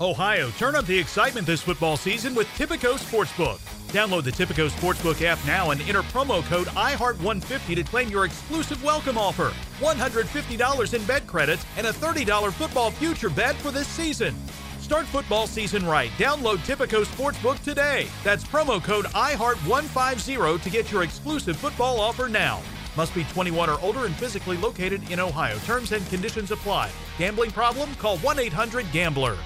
Ohio, turn up the excitement this football season with Tipico Sportsbook. Download the Tipico Sportsbook app now and enter promo code IHEART150 to claim your exclusive welcome offer. $150 in bet credits and a $30 football future bet for this season. Start football season right. Download Tipico Sportsbook today. That's promo code IHEART150 to get your exclusive football offer now. Must be 21 or older and physically located in Ohio. Terms and conditions apply. Gambling problem? Call 1 800 GAMBLER.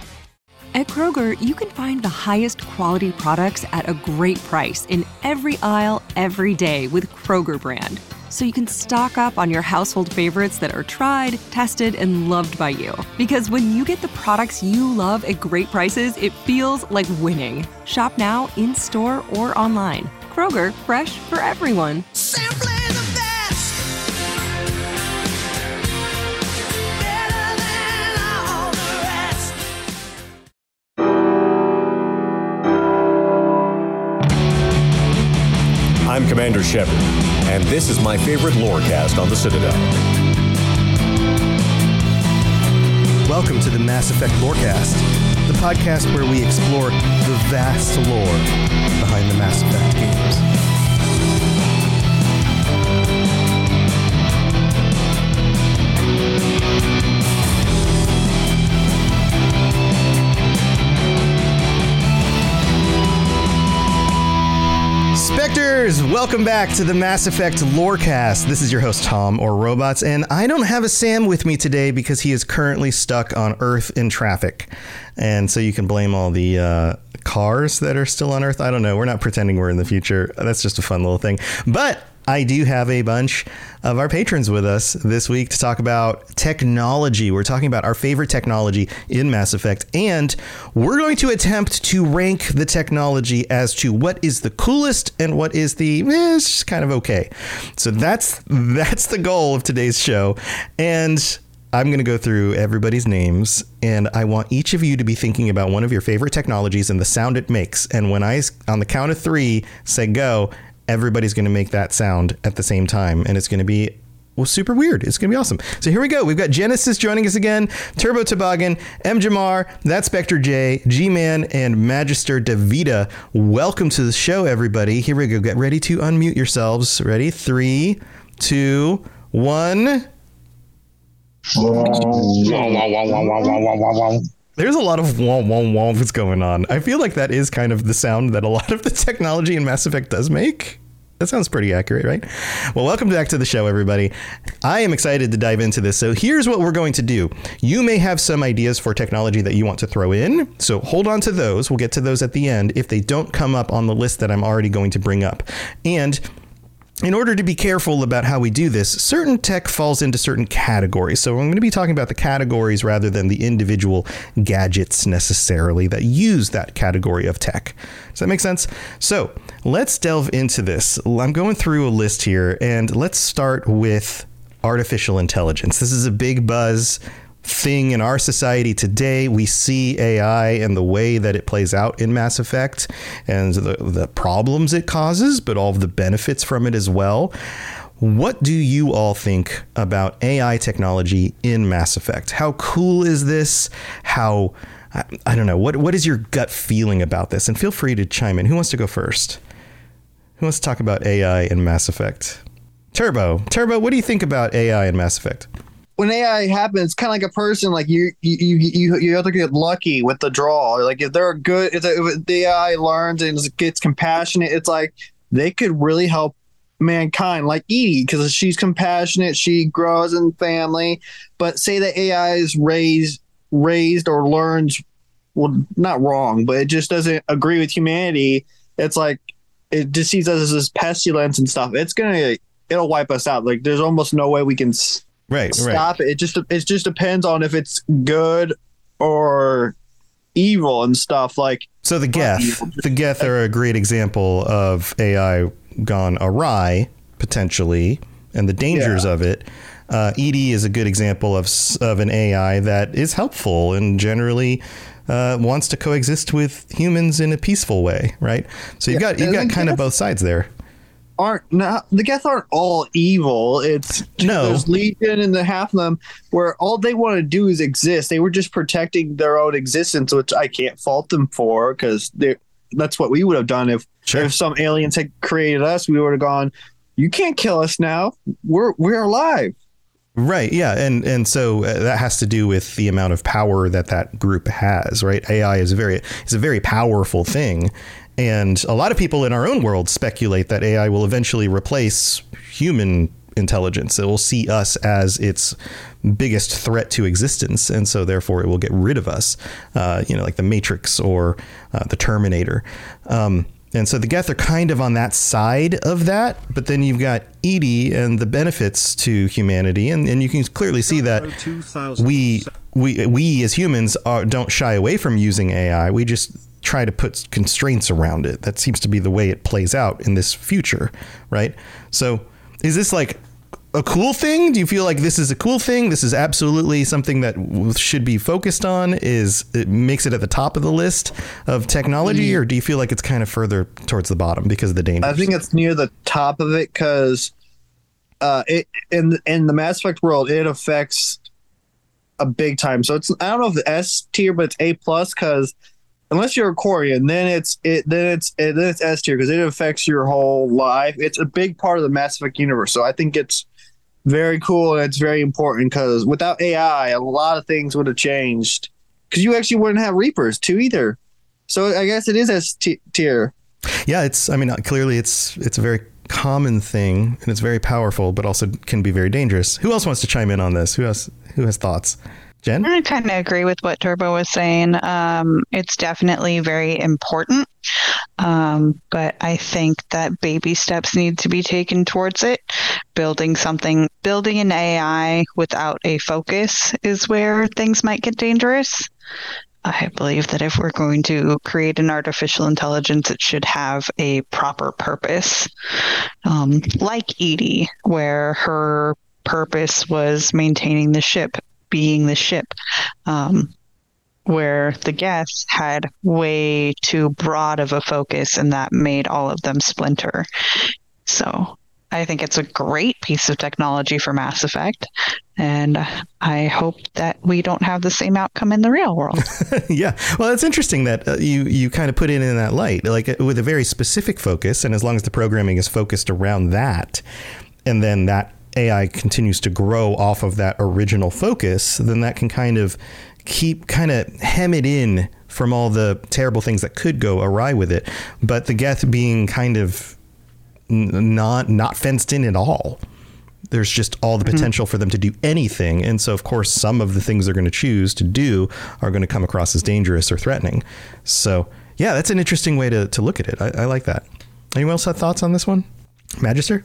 At Kroger, you can find the highest quality products at a great price in every aisle, every day with Kroger brand. So you can stock up on your household favorites that are tried, tested, and loved by you. Because when you get the products you love at great prices, it feels like winning. Shop now, in store, or online. Kroger, fresh for everyone. I'm Commander Shepard, and this is my favorite lorecast on the Citadel. Welcome to the Mass Effect Lorecast, the podcast where we explore the vast lore behind the Mass Effect games. Spectres, welcome back to the Mass Effect Lorecast. This is your host Tom or Robots, and I don't have a Sam with me today because he is currently stuck on Earth in traffic, and so you can blame all the uh, cars that are still on Earth. I don't know. We're not pretending we're in the future. That's just a fun little thing, but. I do have a bunch of our patrons with us this week to talk about technology. We're talking about our favorite technology in Mass Effect, and we're going to attempt to rank the technology as to what is the coolest and what is the eh, it's just kind of okay. So that's that's the goal of today's show, and I'm going to go through everybody's names, and I want each of you to be thinking about one of your favorite technologies and the sound it makes. And when I, on the count of three, say go, everybody's going to make that sound at the same time, and it's going to be well, super weird. It's going to be awesome. So here we go. We've got Genesis joining us again, Turbo Toboggan, M. Jamar, That Spectre J, G Man, and Magister Davida. Welcome to the show, everybody. Here we go. Get ready to unmute yourselves. Ready? Three, two, one. There's a lot of womp womp that's going on. I feel like that is kind of the sound that a lot of the technology in Mass Effect does make. That sounds pretty accurate, right? Well, welcome back to the show, everybody. I am excited to dive into this. So, here's what we're going to do. You may have some ideas for technology that you want to throw in. So, hold on to those. We'll get to those at the end if they don't come up on the list that I'm already going to bring up. And in order to be careful about how we do this, certain tech falls into certain categories. So I'm going to be talking about the categories rather than the individual gadgets necessarily that use that category of tech. Does that make sense? So let's delve into this. I'm going through a list here, and let's start with artificial intelligence. This is a big buzz thing in our society today. We see AI and the way that it plays out in Mass Effect and the, the problems it causes, but all of the benefits from it as well. What do you all think about AI technology in Mass Effect? How cool is this? How I, I don't know. What what is your gut feeling about this? And feel free to chime in. Who wants to go first? Who wants to talk about AI in Mass Effect? Turbo, Turbo, what do you think about AI in Mass Effect? When AI happens, kind of like a person. Like you, you, you, you, have to get lucky with the draw. Like if they're good, if, if the AI learns and gets compassionate, it's like they could really help mankind. Like EDI, because she's compassionate, she grows in family. But say the AI is raised, raised or learns, well, not wrong, but it just doesn't agree with humanity. It's like it just sees us as this pestilence and stuff. It's gonna, it'll wipe us out. Like there's almost no way we can. s- Right, stop it. It just it just depends on if it's good or evil and stuff. Like So the Geth, the Geth are a great example of AI gone awry potentially, and the dangers of it. Uh, EDI is a good example of of an AI that is helpful and generally uh, wants to coexist with humans in a peaceful way, right? So you've got you've got kind of both sides there. Aren't not the Geth aren't all evil. It's No. there's Legion and the half of them where all they want to do is exist. They were just protecting their own existence, which I can't fault them for because that's what we would have done if Sure. if some aliens had created us. We would have gone. You can't kill us now. We're we're alive. Right. Yeah. And and so uh, that has to do with the amount of power that that group has. Right. AI is a very is a very powerful thing, and a lot of people in our own world speculate that AI will eventually replace human intelligence. It will see us as its biggest threat to existence, and so therefore it will get rid of us. Uh, you know, like the Matrix or uh, the Terminator. Um, and so the Geth are kind of on that side of that, but then you've got EDI and the benefits to humanity, and, and you can clearly see that we we we as humans are, don't shy away from using AI. We just try to put constraints around it. That seems to be the way it plays out in this future, right? So is this like a cool thing? Do you feel like this is a cool thing? This is absolutely something that should be focused on. Is it makes it at the top of the list of technology, or do you feel like it's kind of further towards the bottom because of the dangers? I think it's near the top of it because uh, it in in the Mass Effect world it affects a big time. So it's I don't know if the S tier, but it's A plus because unless you're a Quarian, then it's it then it's it, then it's S tier because it affects your whole life. It's a big part of the Mass Effect universe. So I think it's very cool and it's very important because without AI, a lot of things would have changed. Because you actually wouldn't have Reapers too either. So I guess it is S tier. Yeah, it's. I mean, uh, clearly, it's it's a very common thing and it's very powerful, but also can be very dangerous. Who else wants to chime in on this? Who has who has thoughts? Jen? I kind of agree with what Turbo was saying. Um, it's definitely very important, um, but I think that baby steps need to be taken towards it. Building something, building an AI without a focus is where things might get dangerous. I believe that if we're going to create an artificial intelligence, it should have a proper purpose. Um, like EDI, where her purpose was maintaining the ship, being the ship. Um, where the Geth had way too broad of a focus and that made all of them splinter. So I think it's a great piece of technology for Mass Effect. And I hope that we don't have the same outcome in the real world. yeah. Well, it's interesting that uh, you you kind of put it in that light, like uh, with a very specific focus, and as long as the programming is focused around that, and then that AI continues to grow off of that original focus, then that can kind of keep kind of hem it in from all the terrible things that could go awry with it. But the Geth being kind of n- not not fenced in at all. There's just all the mm-hmm. potential for them to do anything, and so of course some of the things they're going to choose to do are going to come across as dangerous or threatening. So yeah, that's an interesting way to, to look at it. I, I like that. Anyone else have thoughts on this one, Magister?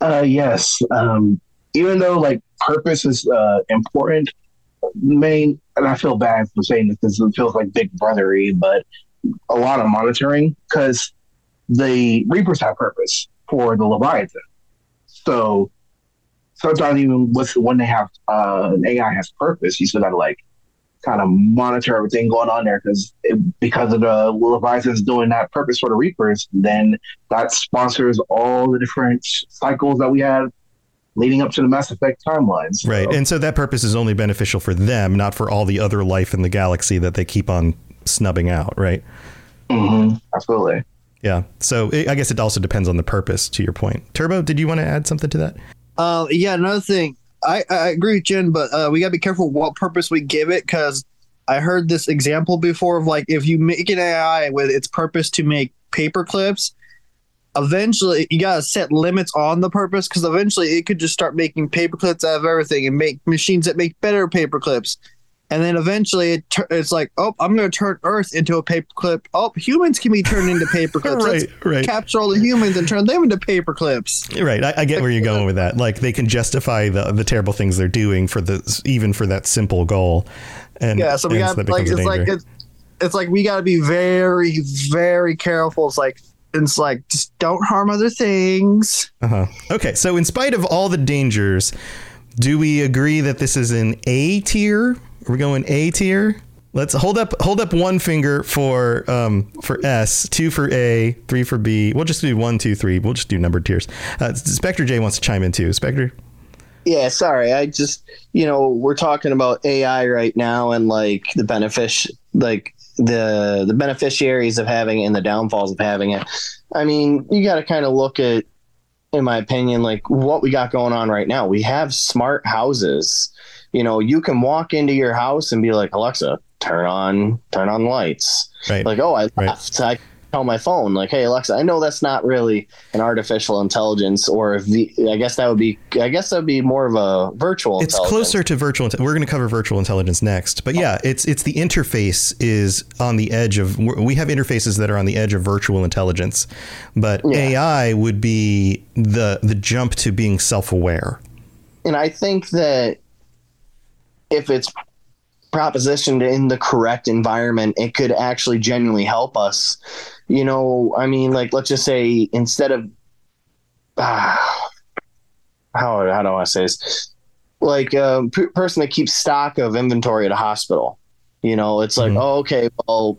Uh, yes. Um, even though like purpose is uh, important, main and I feel bad for saying this because it feels like big brothery, but a lot of monitoring because the Reapers have purpose for the Leviathan. So sometimes even with when they have uh, an AI has purpose, you still gotta like kind of monitor everything going on there because because of the Leviathans doing that purpose for the Reapers, then that sponsors all the different cycles that we have leading up to the Mass Effect timelines. So, Right, and so that purpose is only beneficial for them, not for all the other life in the galaxy that they keep on snubbing out. Right. Mm-hmm. absolutely. Yeah. So it, I guess it also depends on the purpose. To your point, Turbo, did you want to add something to that? Uh, yeah, another thing. I, I agree with Jen, but uh, we gotta be careful what purpose we give it because I heard this example before of like if you make an AI with its purpose to make paper clips, eventually you gotta set limits on the purpose because eventually it could just start making paper clips out of everything and make machines that make better paper clips. And then eventually it tur- it's like, oh, I'm going to turn Earth into a paperclip. Oh, humans can be turned into paperclips. Right, Let's right. capture all the humans and turn them into paperclips. Right. I, I get where you're going with that. Like they can justify the the terrible things they're doing for the even for that simple goal. And yeah so we got that like it's like it's, it's like we got to be very very careful it's like it's like just don't harm other things Uh-huh. Okay, so in spite of all the dangers, do we agree that this is an A tier? Are we going A tier? Let's hold up hold up one finger for um for S, two for A, three for B. We'll just do one, two, three. We'll just do numbered tiers. Uh, Spectre J wants to chime in too. Spectre. Yeah, sorry. I just, you know, we're talking about AI right now and like the benefic like the the beneficiaries of having it and the downfalls of having it. I mean, you got to kind of look at in my opinion like what we got going on right now. We have smart houses. You know, you can walk into your house and be like, "Alexa, turn on turn on lights." Right. Like, "Oh, I Right. left." I tell my phone like, "Hey, Alexa, I know that's not really an artificial intelligence or v- I guess that would be I guess that would be more of a virtual It's closer to virtual. We're going to cover virtual intelligence next, but yeah, it's it's the interface is on the edge of. We have interfaces that are on the edge of virtual intelligence, but Yeah. AI would be the the jump to being self aware. and I think that if it's propositioned in the correct environment, it could actually genuinely help us. You know, I mean, like let's just say instead of ah, how how do I say this? Like a p- person that keeps stock of inventory at a hospital. You know, it's like, Mhm. oh, okay, well,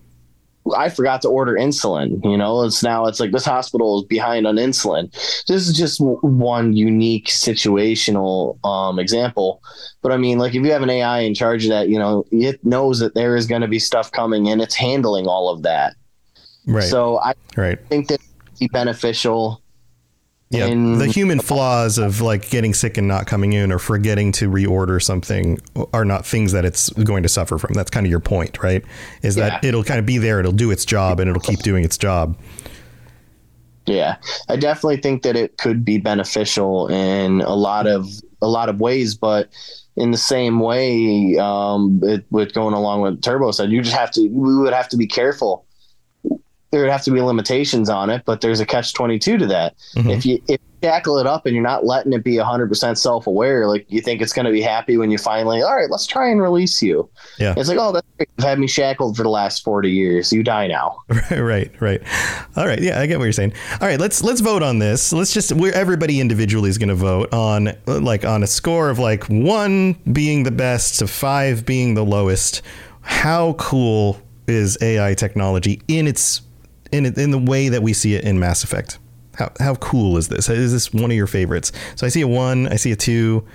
I forgot to order insulin. You know, it's now it's like this hospital is behind on insulin. This is just w- one unique situational um, example. But I mean, like if you have an AI in charge of that, you know, it knows that there is going to be stuff coming and it's handling all of that. Right. So I right. think that be beneficial. Yeah, in- the human flaws of like getting sick and not coming in or forgetting to reorder something are not things that it's going to suffer from. That's kind of your point, right? Is that Yeah. it'll kind of be there, it'll do its job, and it'll keep doing its job. Yeah, I definitely think that it could be beneficial in a lot of a lot of ways, but in the same way, um, it, with going along with Turbo said, you just have to we would have to be careful. There would have to be limitations on it, but there's a catch twenty two to that. Mhm. If you if you tackle it up and you're not letting it be hundred percent self aware, like you think it's going to be happy when you finally, all right, let's try and release you. Yeah. It's like, oh, that's great. You've had me shackled for the last forty years. You die now. Right, right, right. All right, yeah, I get what you're saying. All right, let's let's vote on this. Let's just we're everybody individually is going to vote on like on a score of like one being the best to five being the lowest. How cool is AI technology in its in in the way that we see it in Mass Effect? How how cool is this? Is this one of your favorites? So I see a one, I see a two.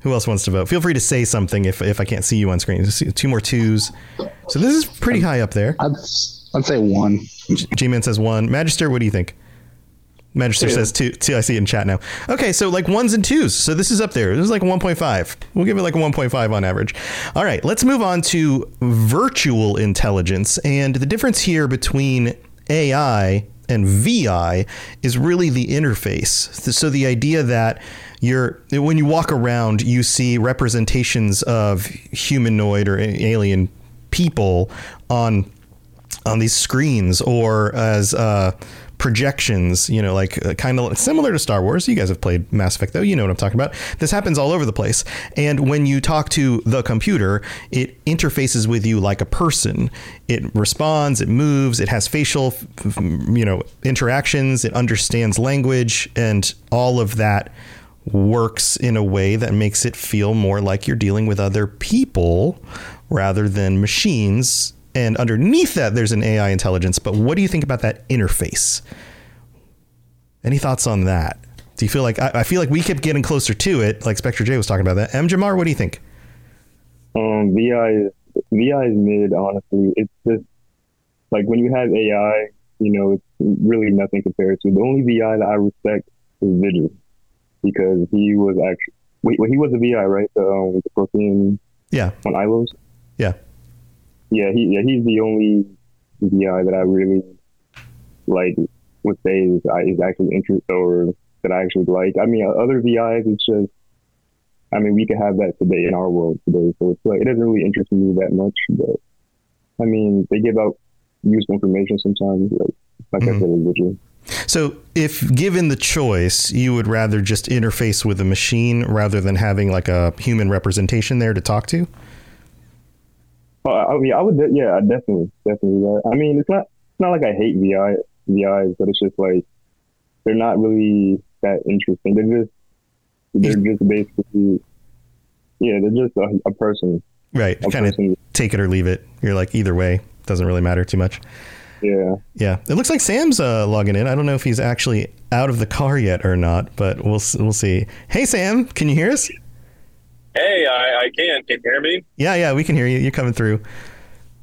Who else wants to vote? Feel free to say something if if I can't see you on screen. Two more twos. So this is pretty high up there. I'd, I'd say one. G Man says one. Magister, what do you think? Magister Two. says two, two. I see it in chat now. Okay, so like ones and twos. So this is up there. This is like a 1.5. We'll give it like a 1.5 on average. All right, let's move on to virtual intelligence. And the difference here between AI and VI is really the interface. So the idea that you're when you walk around, you see representations of humanoid or alien people on on these screens or as uh, projections, you know, like uh, kind of similar to Star Wars. You guys have played Mass Effect, though. You know what I'm talking about. This happens all over the place. And when you talk to the computer, it interfaces with you like a person. It responds, it moves, it has facial, you know, interactions, it understands language, and all of that works in a way that makes it feel more like you're dealing with other people rather than machines. And underneath that, there's an AI intelligence. But what do you think about that interface? Any thoughts on that? Do you feel like I, I feel like we kept getting closer to it, like Spectre J was talking about that? M Jamar, what do you think? Um, VI VI is mid. Honestly, it's just like when you have AI, you know, it's really nothing compared to the only VI that I respect is Vigil because he was actually wait, well, he was a VI, right? The um, the Prothean Yeah, on Ilos. yeah, Yeah, he yeah he's the only VI that I really like would say is, is actually interest or that I actually like. I mean, other VIs, it's just. I mean, we could have that today in our world today, so it's like it doesn't really interest me that much. But I mean, they give out useful information sometimes, like like I mm-hmm. said, individually. So, if given the choice, you would rather just interface with a machine rather than having like a human representation there to talk to? Uh, I mean, I would, de- yeah, definitely, definitely. That. I mean, it's not, it's not like I hate VI, VIs, but it's just like they're not really that interesting. They're just, they're just basically, yeah, they're just a, a person. Right. Kind of take it or leave it. You're like either way doesn't really matter too much. Yeah. Yeah, it looks like Sam's uh, logging in. I don't know if he's actually out of the car yet or not, but we'll we'll see. Hey Sam, can you hear us? Hey, I, I can. Can you hear me? Yeah, yeah, we can hear you. You're coming through.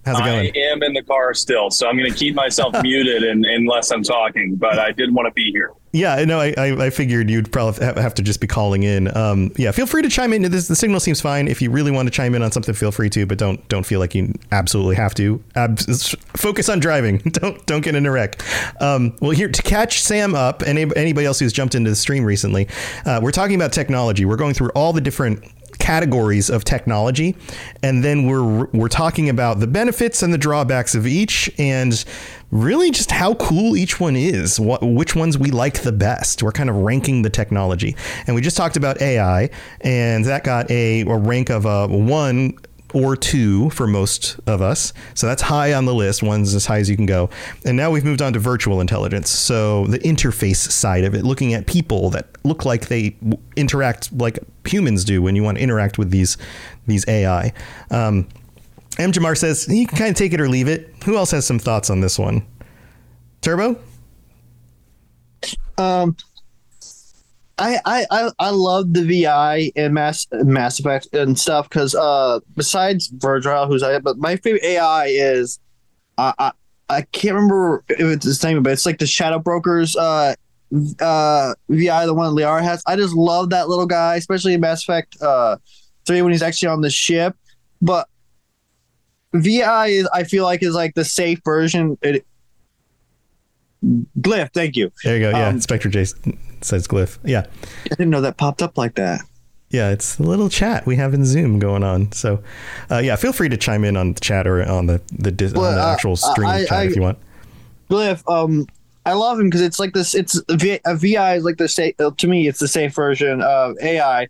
How's it going? I am in the car still, so I'm going to keep myself muted in, unless I'm talking, but I did want to be here. Yeah, no, I, I, I figured you'd probably have to just be calling in. Um, yeah, feel free to chime in. This, the signal seems fine. If you really want to chime in on something, feel free to, but don't don't feel like you absolutely have to. Ab- focus on driving. Don't don't get in a wreck. Um, well, here to catch Sam up and anybody else who's jumped into the stream recently, uh, we're talking about technology. We're going through all the different categories of technology. And then we're we're talking about the benefits and the drawbacks of each and really just how cool each one is what which ones we like the best. We're kind of ranking the technology. And we just talked about AI and that got a, a rank of a 1 or two for most of us. So that's high on the list. One's as high as you can go. And now we've moved on to virtual intelligence. So the interface side of it, looking at people that look like they interact like humans do when you want to interact with these these AI. Um, M. Jamar says you can kind of take it or leave it. Who else has some thoughts on this one? Turbo? Um, I I I, I love the VI and Mass Mass Effect and stuff because uh besides Virgil, who's I but my favorite AI is I I, I can't remember if it's the same, but it's like the Shadow Brokers uh uh VI the one Liara has. I just love that little guy, especially in Mass Effect uh three when he's actually on the ship. But VI is I feel like is like the safe version. It, Glyph, thank you. There you go. Yeah, Um, Spectre J says glyph. Yeah. I didn't know that popped up like that. Yeah, it's a little chat we have in Zoom going on. So, uh, yeah, feel free to chime in on the chat or on the the, dis- on Well, the uh, actual stream I- chat I- if you want. Glyph, um, I love him because it's like this. It's a, v, a VI is like the safe. To me, it's the safe version of AI.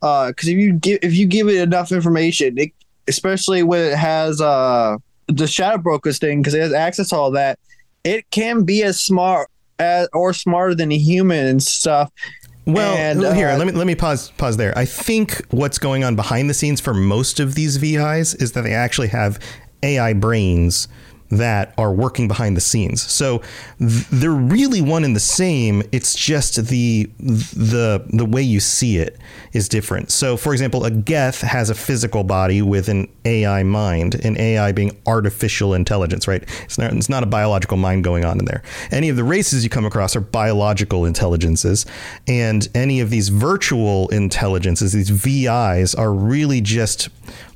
Because if you give if you give it enough information, it, especially when it has uh the Shadow Brokers thing, because it has access to all that, it can be as smart as or smarter than a human and stuff. Well, And, here, uh, let me let me pause pause there. I think what's going on behind the scenes for most of these VIs is that they actually have AI brains that are working behind the scenes. So th- they're really one and the same. It's just the the the way you see it is different. So for example, a Geth has a physical body with an AI mind, an AI being artificial intelligence, right? It's not it's not a biological mind going on in there. Any of the races you come across are biological intelligences, and any of these virtual intelligences, these VIs, are really just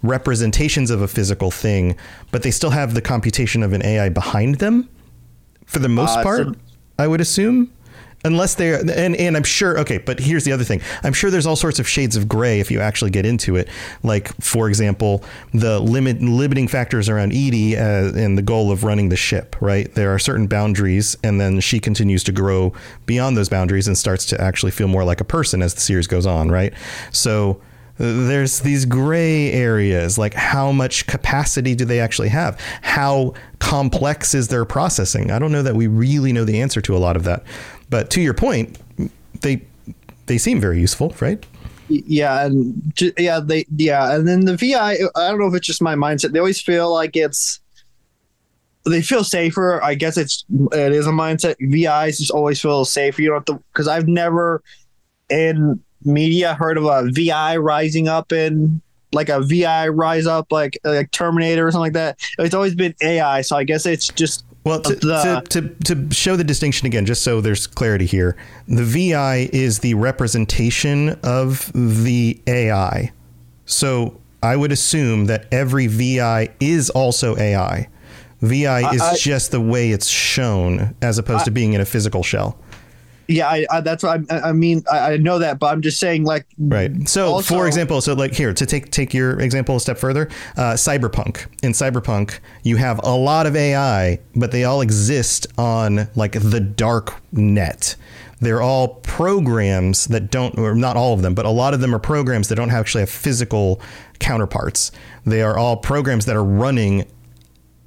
representations of a physical thing, but they still have the computation of an AI behind them for the most Uh, part, so- I would assume. Unless they're and and I'm sure okay, but here's the other thing. I'm sure there's all sorts of shades of gray if you actually get into it. Like for example, the limit limiting factors around EDI uh, and the goal of running the ship. Right, there are certain boundaries, and then she continues to grow beyond those boundaries and starts to actually feel more like a person as the series goes on. Right, so there's these gray areas like how much capacity do they actually have? How complex is their processing? I don't know that we really know the answer to a lot of that. But to your point they they seem very useful right? Yeah and yeah they yeah and then the vi i don't know if it's just my mindset. They always feel like it's they feel safer. I guess it's it is a mindset. Vi's just always feel safer. You don't have to because i've never in media heard of a vi rising up in like a vi rise up like uh, like terminator or something like that. It's always been ai so i guess it's just well to, the- to, to, to show the distinction again just so there's clarity here the vi is the representation of the ai so i would assume that every vi is also ai vi is I- just the way it's shown as opposed to being in a physical shell yeah i, I that's what i, I mean I, I know that but i'm just saying like Right. So, Also- for example, so like here to take take your example a step further, uh, cyberpunk. In cyberpunk, you have a lot of AI, but they all exist on like the dark net. They're all programs that don't, or not all of them, but a lot of them are programs that don't actually have physical counterparts. They are all programs that are running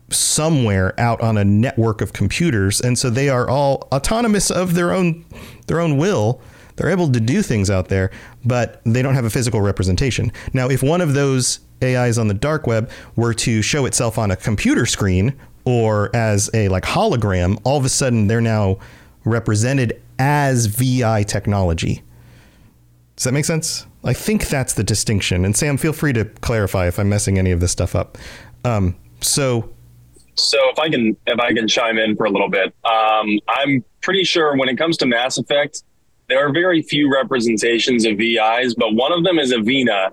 somewhere out on a network of computers and so they are all autonomous of their own their own will they're able to do things out there but they don't have a physical representation now if one of those AIs on the dark web were to show itself on a computer screen or as a like hologram, all of a sudden they're now represented as VI technology. Does that make sense? I think that's the distinction. And Sam, feel free to clarify if I'm messing any of this stuff up. Um, so So if I can if I can chime in for a little bit, um, I'm pretty sure when it comes to Mass Effect, there are very few representations of VIs, but one of them is Avina,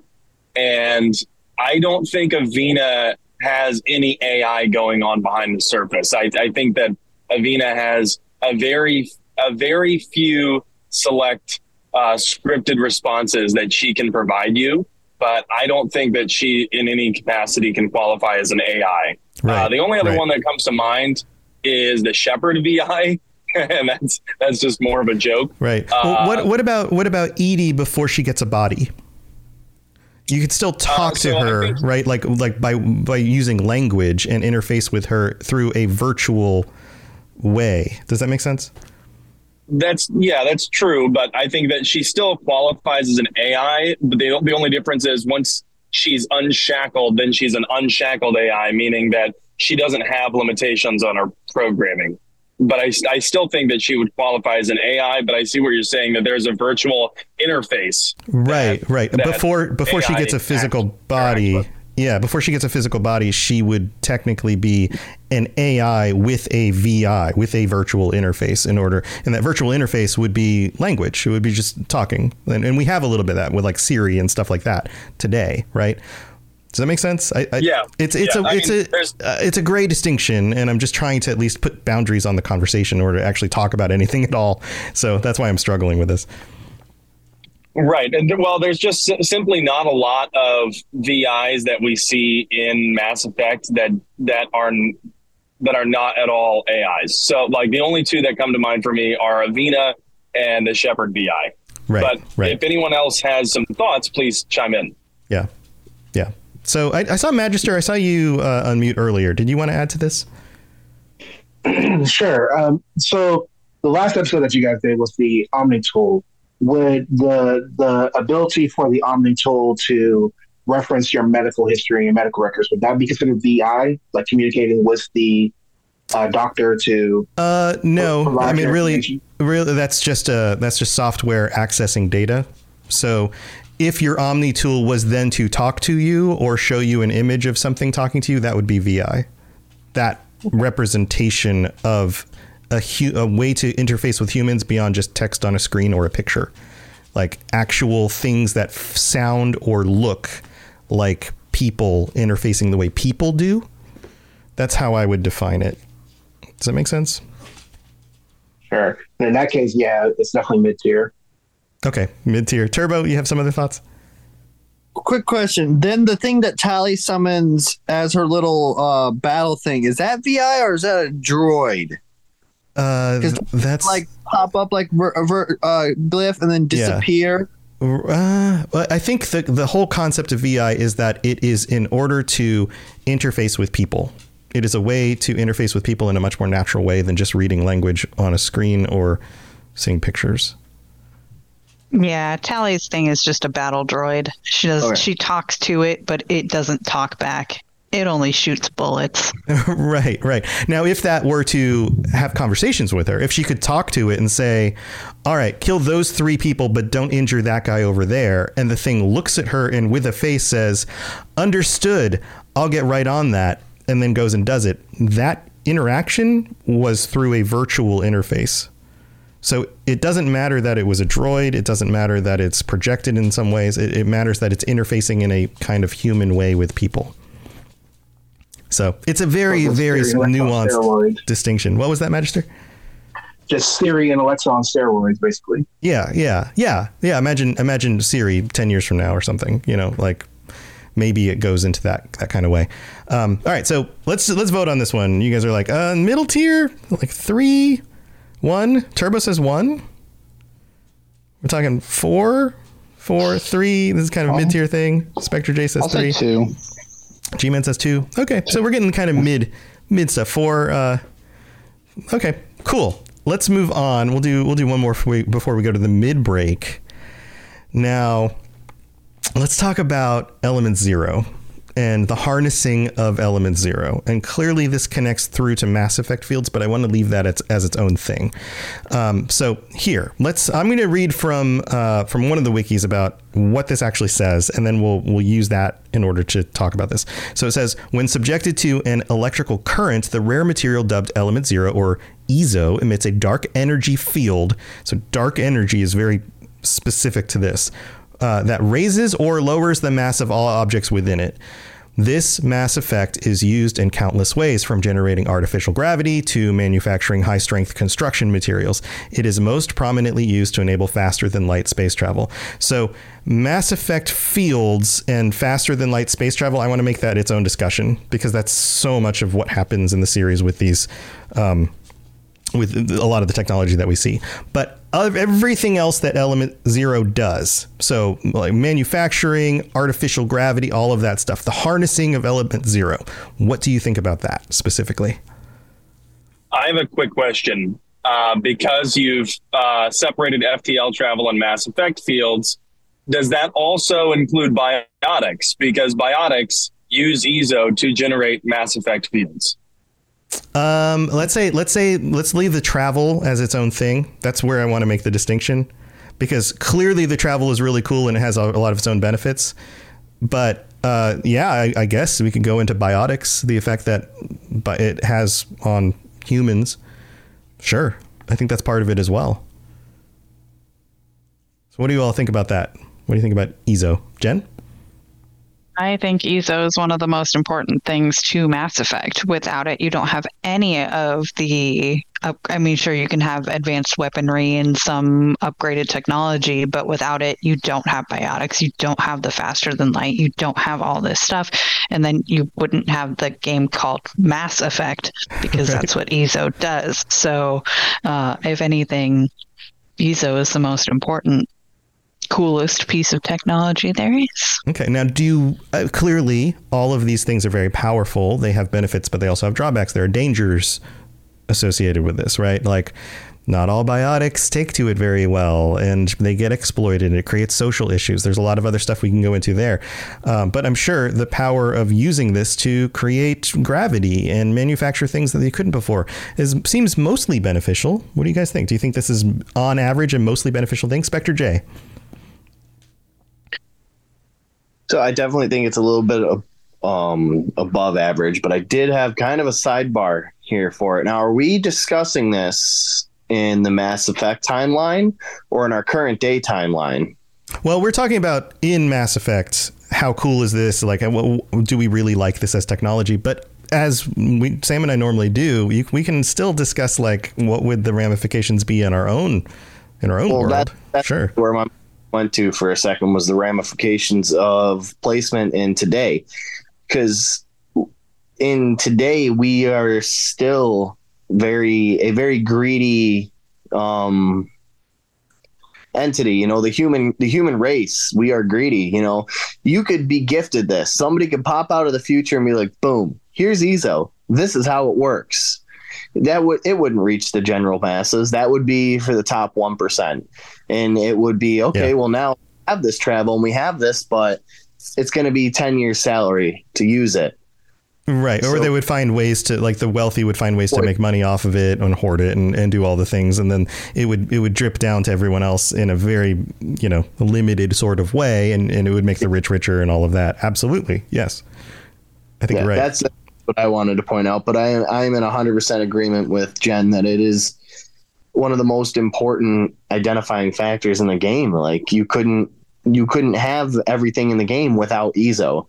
and I don't think Avina has any AI going on behind the surface. I, I think that Avina has a very a very few select uh, scripted responses that she can provide you, but I don't think that she in any capacity can qualify as an AI. Uh, the only other right. one that comes to mind is the Shepard VI, and that's that's just more of a joke. Right. Uh, well, what what about what about EDI before she gets a body? You could still talk so to her, think- right? Like like by by using language and interface with her through a virtual way. Does that make sense? That's yeah, that's true. But I think that she still qualifies as an AI. But the the only difference is once she's unshackled, then she's an unshackled AI, meaning that she doesn't have limitations on her programming. But I, I still think that she would qualify as an AI. But I see what you're saying that there's a virtual interface. Right, right. that Before before she gets a physical body. Yeah, before she gets a physical body, she would technically be an AI with a VI, with a virtual interface in order. And that virtual interface would be language. It would be just talking. And, and we have a little bit of that with like Siri and stuff like that today, right? Does that make sense? I, I, Yeah. It's it's Yeah, a I it's mean, a uh, it's a gray distinction, and I'm just trying to at least put boundaries on the conversation in order to actually talk about anything at all. So that's why I'm struggling with this. Right. And well, there's just simply not a lot of VIs that we see in Mass Effect that that are that are not at all AIs. So like the only two that come to mind for me are Avina and the Shepard VI. Right, But right. if anyone else has some thoughts, please chime in. Yeah. Yeah. So I, I saw Magister. I saw you uh, unmute earlier. Did you want to add to this? sure. Um, so the last episode that you guys did was the Omni tool. Would the the ability for the Omni tool to reference your medical history and medical records would that be considered VI, like communicating with the uh, doctor to? Uh, no. I mean, really, really, that's just uh, that's just software accessing data. So if your Omni tool was then to talk to you or show you an image of something talking to you, that would be VI. That representation of a, hu- a way to interface with humans beyond just text on a screen or a picture, like actual things that f- sound or look like people interfacing the way people do. That's how I would define it. Does that make sense? Sure. And in that case, yeah, it's definitely mid tier. Okay, mid tier. Turbo, you have some other thoughts? Quick question. Then the thing that Tali summons as her little uh, battle thing is that VI or is that a droid? Uh, Because that's like pop up like ver- ver- uh, glyph and then disappear. Yeah. disappear. Uh, well, I think the the whole concept of VI is that it is in order to interface with people. It is a way to interface with people in a much more natural way than just reading language on a screen or seeing pictures. Yeah, Tali's thing is just a battle droid. She does Okay. she talks to it, but it doesn't talk back. It only shoots bullets. right, right. Now, if that were to have conversations with her, if she could talk to it and say, "All right, kill those three people, but don't injure that guy over there," and the thing looks at her and with a face says, "Understood. I'll get right on that," and then goes and does it. That interaction was through a virtual interface. So it doesn't matter that it was a droid. It doesn't matter that it's projected in some ways. It, it matters that it's interfacing in a kind of human way with people. So it's a very, very Siri and Alexa on nuanced steroids. distinction. What was that, Magister? Just Siri and Alexa on steroids, basically. Yeah, yeah, yeah, yeah. Imagine, imagine Siri ten years from now or something. You know, like maybe it goes into that that kind of way. Um, all right, so let's let's vote on this one. You guys are like uh, middle tier, like three, one. Turbo says one. We're talking four, four, three. This is kind of a mid tier thing. Spectre J says I'll three. say two. G Man says two. Okay, so we're getting kind of mid mid stuff. Four. Uh, okay, cool. Let's move on. We'll do we'll do one more we, before we go to the mid break. Now, let's talk about Element Zero. And the harnessing of element zero. And clearly, this connects through to Mass Effect fields, but I want to leave that as, as its own thing. Um, so here, let's. I'm going to read from uh, from one of the wikis about what this actually says, and then we'll we'll use that in order to talk about this. So it says, when subjected to an electrical current, the rare material dubbed element zero or EZO emits a dark energy field. So dark energy is very specific to this uh, that raises or lowers the mass of all objects within it. This mass effect is used in countless ways, from generating artificial gravity to manufacturing high strength construction materials. It is most prominently used to enable faster than light space travel. So, Mass Effect fields and faster than light space travel, I want to make that its own discussion because that's so much of what happens in the series with these. Um, with a lot of the technology that we see. But everything else that Element Zero does, so like manufacturing, artificial gravity, all of that stuff, the harnessing of Element Zero, what do you think about that specifically? I have a quick question. Uh, because you've uh, separated FTL travel and Mass Effect fields, does that also include biotics? Because biotics use EZO to generate Mass Effect fields. Um, let's say let's say let's leave the travel as its own thing. That's where I want to make the distinction, because clearly the travel is really cool and it has a, lot of its own benefits. But uh, yeah, I, I guess we could go into biotics, the effect that it has on humans. Sure, I think that's part of it as well. So, what do you all think about that? What do you think about EZO, Jen? I think EZO is one of the most important things to Mass Effect. Without it, you don't have any of the. Up, I mean, sure, you can have advanced weaponry and some upgraded technology, but without it, you don't have biotics. You don't have the faster than light. You don't have all this stuff. And then you wouldn't have the game called Mass Effect because Right. that's what EZO does. So, uh, if anything, EZO is the most important, coolest piece of technology there is. Okay. Now, do you uh, clearly all of these things are very powerful? They have benefits, but they also have drawbacks. There are dangers associated with this, right? Like, not all biotics take to it very well, and they get exploited, and it creates social issues. There's a lot of other stuff we can go into there, um, but I'm sure the power of using this to create gravity and manufacture things that they couldn't before is seems mostly beneficial. What do you guys think? Do you think this is on average a mostly beneficial thing? Spectre J. So I definitely think it's a little bit of, um, above average, but I did have kind of a sidebar here for it. Now, are we discussing this in the Mass Effect timeline or in our current day timeline? Well, we're talking about in Mass Effect. How cool is this? Like, uh, do we really like this as technology? But as we, Sam and I normally do, you, we can still discuss like what would the ramifications be in our own in our own Well, world. that, sure. where my went to for a second was the ramifications of placement in today, because in today we are still very a very greedy um entity you know the human the human race we are greedy you know. You could be gifted this. Somebody could pop out of the future and be like boom here's EZO. This is how it works. That would it wouldn't reach the general masses. That would be for the top 1% and it would be okay Yeah. well now we have this travel and we have this but it's going to be 10 years salary to use it Right. Or they would find ways to like the wealthy would find ways to make money off of it and hoard it and, and do all the things and then it would it would drip down to everyone else in a very, you know, limited sort of way and, and it would make the rich richer and all of that. Absolutely. Yes. I think yeah, you're right. that's what I wanted to point out. But I am I am in hundred percent agreement with Jen that it is one of the most important identifying factors in the game. Like you couldn't you couldn't have everything in the game without EZO,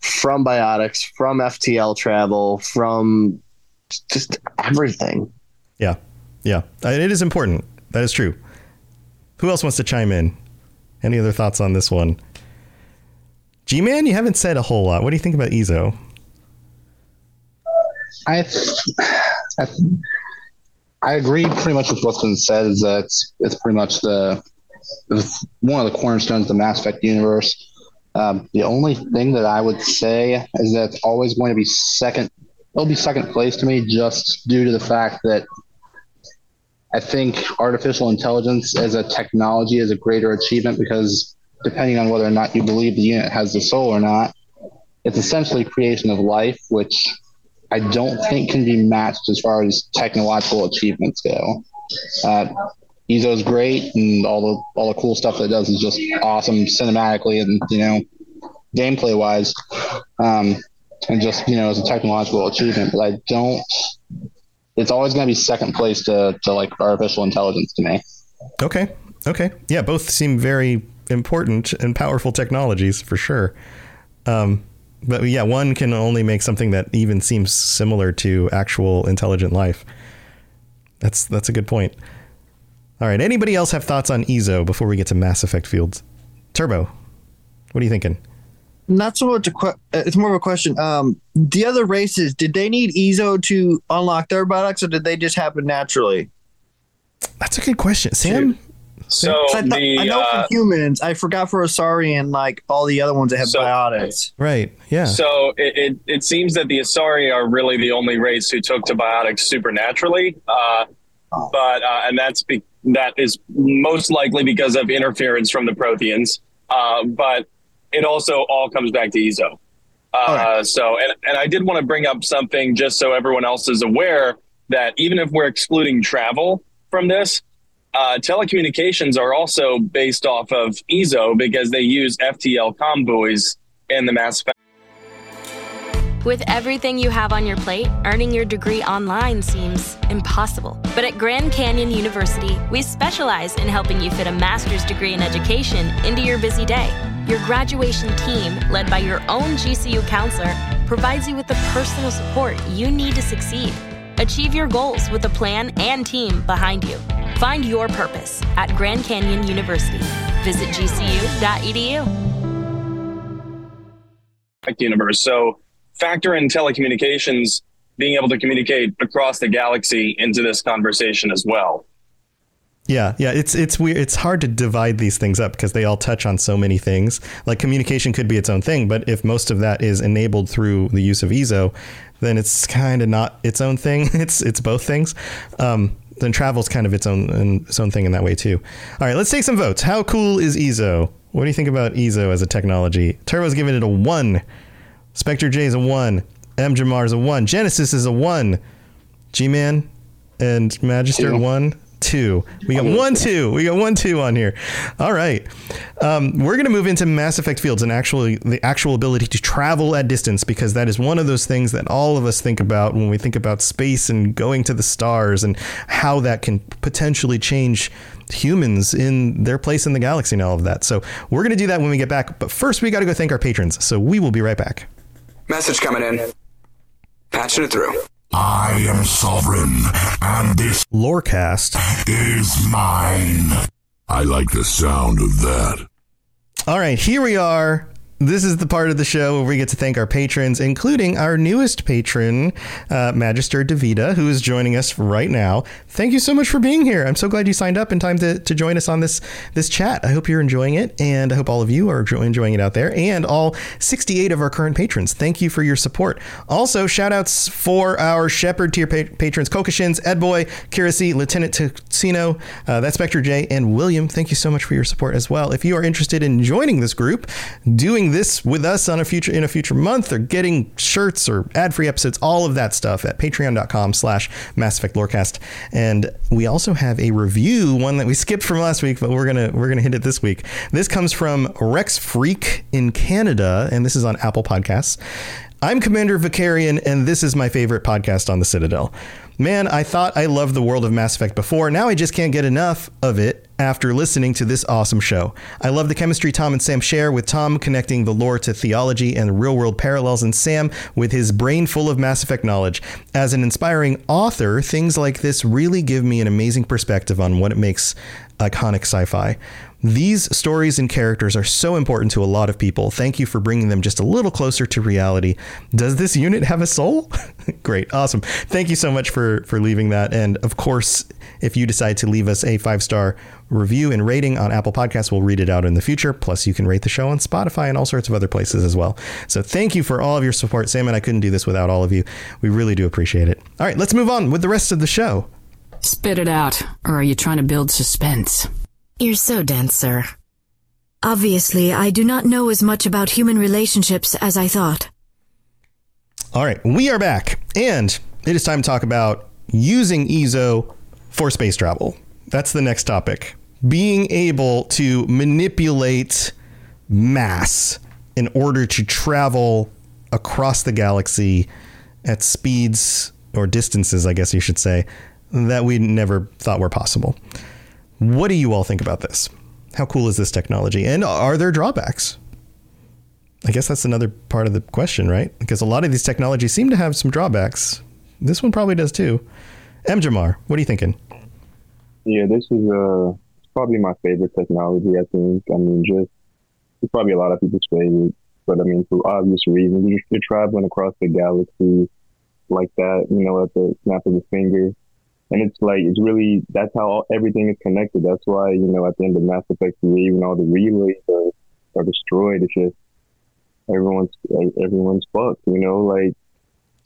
from biotics, from FTL travel, from just everything. Yeah. Yeah. Uh, It is important. That is true. Who else wants to chime in? Any other thoughts on this one? G Man, you haven't said a whole lot. What do you think about EZO? I, I, I agree pretty much with what's been said. Is that it's, pretty much the one of the cornerstones of the Mass Effect universe. Um, the only thing that I would say is that it's always going to be second. It'll be second place to me just due to the fact that I think artificial intelligence as a technology is a greater achievement because depending on whether or not you believe the unit has the soul or not, it's essentially creation of life, which I don't think can be matched as far as technological achievements go. Uh, EZO's great, and all the all the cool stuff that it does is just awesome cinematically and you know gameplay wise, um, and just you know as a technological achievement. But I don't. It's always going to be second place to to like artificial intelligence to me. Okay. Okay. Yeah, both seem very important and powerful technologies for sure. Um, but yeah, one can only make something that even seems similar to actual intelligent life. That's that's a good point. All right. Anybody else have thoughts on EZO before we get to Mass Effect Fields? Turbo, what are you thinking? Not so much a que- uh, it's more of a question. Um, the other races, did they need EZO to unlock their products, or did they just happen naturally? That's a good question, Sam. So 'Cause I, thought- the I know uh, for humans, I forgot for Asari and like all the other ones that have So- biotics. Right. Yeah. So it, it, it seems that the Asari are really the only race who took to biotics supernaturally, uh, but uh, and that's be- that is most likely because of interference from the Protheans. Uh, but it also all comes back to EZO. Uh, So and and I did want to bring up something just so everyone else is aware that even if we're excluding travel from this, uh, telecommunications are also based off of EZO because they use FTL comm buoys in the Mass Effect. With everything you have on your plate, earning your degree online seems impossible. But at Grand Canyon University, we specialize in helping you fit a master's degree in education into your busy day. Your graduation team, led by your own GCU counselor, provides you with the personal support you need to succeed. Achieve your goals with a plan and team behind you. Find your purpose at Grand Canyon University. Visit gcu.edu. Effect universe. So factor in telecommunications being able to communicate across the galaxy into this conversation as well. Yeah, yeah, it's it's weird. It's hard to divide these things up because they all touch on so many things. Like communication could be its own thing, but if most of that is enabled through the use of EZO, then it's kind of not its own thing. It's it's both things. Um, then travel's kind of its own its own thing in that way too. All right, let's take some votes. How cool is EZO? What do you think about EZO as a technology? Turbo's giving it a one. Spectre J is a one. M Jamar is a one. Genesis is a one. G Man and Magister Two. one. Two. We got one, two. We got one, two on here. All right. Um, we're going to move into Mass Effect Fields and actually the actual ability to travel at distance because that is one of those things that all of us think about when we think about space and going to the stars and how that can potentially change humans in their place in the galaxy and all of that. So we're going to do that when we get back. But first, we got to go thank our patrons. So we will be right back. Message coming in. Patching it through. I am sovereign, and this Lorecast is mine. I like the sound of that. All right, here we are. This is the part of the show where we get to thank our patrons, including our newest patron, uh, Magister Davida, who is joining us right now. Thank you so much for being here. I'm so glad you signed up in time to, to join us on this this chat. I hope you're enjoying it, and I hope all of you are enjoying it out there, and all 68 of our current patrons. Thank you for your support. Also, shout outs for our Shepard tier pa- patrons, Kokashins, Edboy, Kirasi, Lieutenant Tucino, uh, that's Spectre J, and William. Thank you so much for your support as well. If you are interested in joining this group, doing this with us on a future in a future month, or getting shirts or ad-free episodes, all of that stuff at patreon.com slash Mass Effect Lorecast. And we also have a review, one that we skipped from last week, but we're gonna we're gonna hit it this week. This comes from Rex Freak in Canada, and this is on Apple Podcasts. I'm Commander Vicarian, and this is my favorite podcast on the Citadel. Man, I thought I loved the world of Mass Effect before. Now I just can't get enough of it after listening to this awesome show. I love the chemistry Tom and Sam share, with Tom connecting the lore to theology and real world parallels, and Sam with his brain full of Mass Effect knowledge. As an inspiring author, things like this really give me an amazing perspective on what it makes iconic sci fi. These stories and characters are so important to a lot of people. Thank you for bringing them just a little closer to reality. Does this unit have a soul? Great, awesome. Thank you so much for for leaving that. And of course, if you decide to leave us a five star review and rating on Apple Podcasts, we'll read it out in the future. Plus, you can rate the show on Spotify and all sorts of other places as well. So thank you for all of your support, Sam. And I couldn't do this without all of you. We really do appreciate it. All right, let's move on with the rest of the show. Spit it out, or are you trying to build suspense? You're so dense, sir. Obviously, I do not know as much about human relationships as I thought. All right, we are back, and it is time to talk about using EZO for space travel. That's the next topic. Being able to manipulate mass in order to travel across the galaxy at speeds or distances, I guess you should say, that we never thought were possible. What do you all think about this? How cool is this technology? And are there drawbacks? I guess that's another part of the question, right? Because a lot of these technologies seem to have some drawbacks. This one probably does too. M. Jamar, what are you thinking? Yeah, this is uh probably my favorite technology. I think. I mean, just it's probably a lot of people's favorite, but I mean, for obvious reasons, you're, traveling across the galaxy like that, you know, at the snap of a finger, and it's like it's really that's how all, everything is connected. That's why you know at the end of Mass Effect 3, even all the relays are, are destroyed. It's just everyone's everyone's fucked. You know, like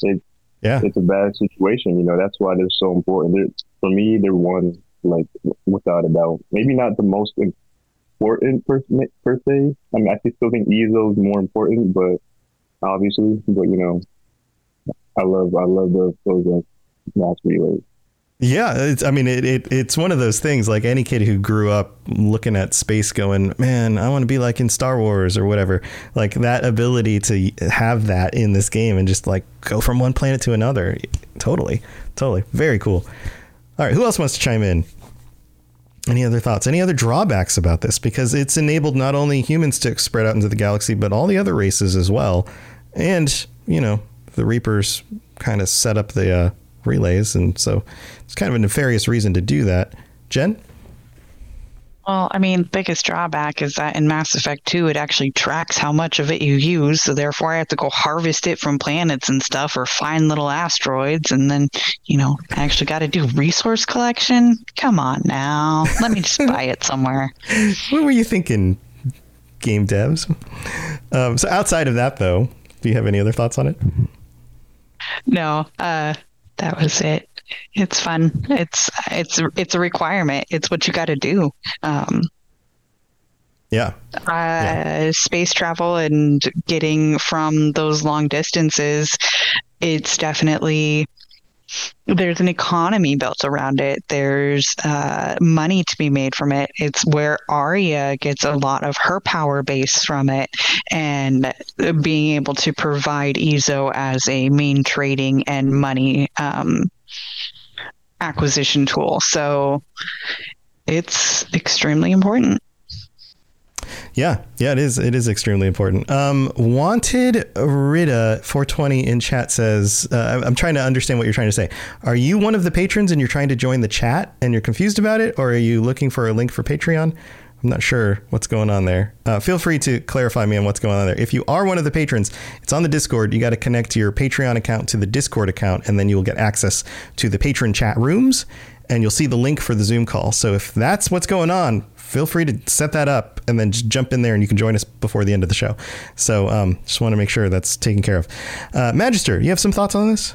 it's yeah, it's a bad situation. You know, that's why they're so important. They're, for me, they're one like without a doubt. Maybe not the most important per, per se. I mean, I still think EZO is more important, but obviously, but you know, I love I love those those uh, mass relays. Yeah, I mean, it, it it's one of those things. Like any kid who grew up looking at space, going, "Man, I want to be like in Star Wars or whatever." Like that ability to have that in this game and just like go from one planet to another. Totally, totally, very cool. All right, who else wants to chime in? Any other thoughts? Any other drawbacks about this? Because it's enabled not only humans to spread out into the galaxy, but all the other races as well. And you know, the Reapers kind of set up the uh, relays, and so it's kind of a nefarious reason to do that. Jen? Well, I mean, biggest drawback is that in Mass Effect 2, it actually tracks how much of it you use. So therefore, I have to go harvest it from planets and stuff or find little asteroids. And then, you know, I actually got to do resource collection. Come on now. Let me just buy it somewhere. What were you thinking, game devs? Um, so outside of that, though, do you have any other thoughts on it? No, uh, that was it. It's fun. It's it's it's a requirement. It's what you got to do. Um, Yeah. uh, space travel and getting from those long distances, it's definitely there's an economy built around it. There's uh, money to be made from it. It's where Aria gets a lot of her power base from it, and being able to provide EZO as a main trading and money um, acquisition tool. So it's extremely important. Yeah, yeah, it is. It is extremely important. Um, Wanted Rita 420 in chat says, uh, "I'm trying to understand what you're trying to say. Are you one of the patrons and you're trying to join the chat and you're confused about it, or are you looking for a link for Patreon? I'm not sure what's going on there. Uh, feel free to clarify me on what's going on there. If you are one of the patrons, it's on the Discord. You got to connect your Patreon account to the Discord account, and then you will get access to the patron chat rooms, and you'll see the link for the Zoom call. So if that's what's going on, feel free to set that up and then just jump in there, and you can join us before the end of the show. So um, just want to make sure that's taken care of. Uh, Magister, you have some thoughts on this?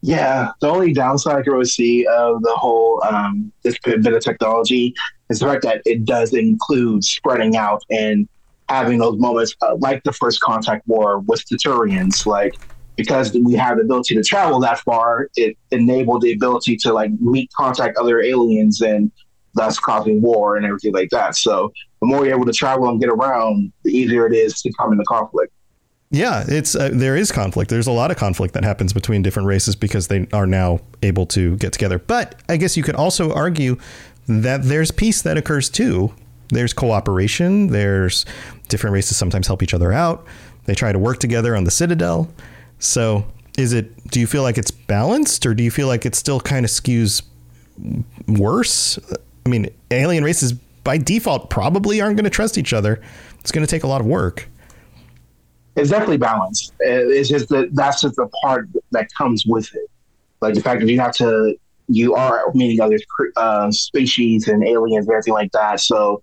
Yeah, the only downside I can really see of the whole um, this bit of technology is the fact that it does include spreading out and having those moments uh, like the first contact war with the Turians, like because we have the ability to travel that far, it enabled the ability to like meet contact other aliens and thus causing war and everything like that. So the more you're able to travel and get around, the easier it is to come into conflict. Yeah, it's uh, there is conflict. There's a lot of conflict that happens between different races because they are now able to get together. But I guess you could also argue that there's peace that occurs too. There's cooperation. There's different races sometimes help each other out. They try to work together on the Citadel. So, is it? Do you feel like it's balanced, or do you feel like it still kind of skews worse? I mean, alien races by default probably aren't going to trust each other. It's going to take a lot of work. it's definitely balanced. Uh, It's just that that's just the part that comes with it. Like the fact that you have to, you are meeting other uh, species and aliens and everything like that. So,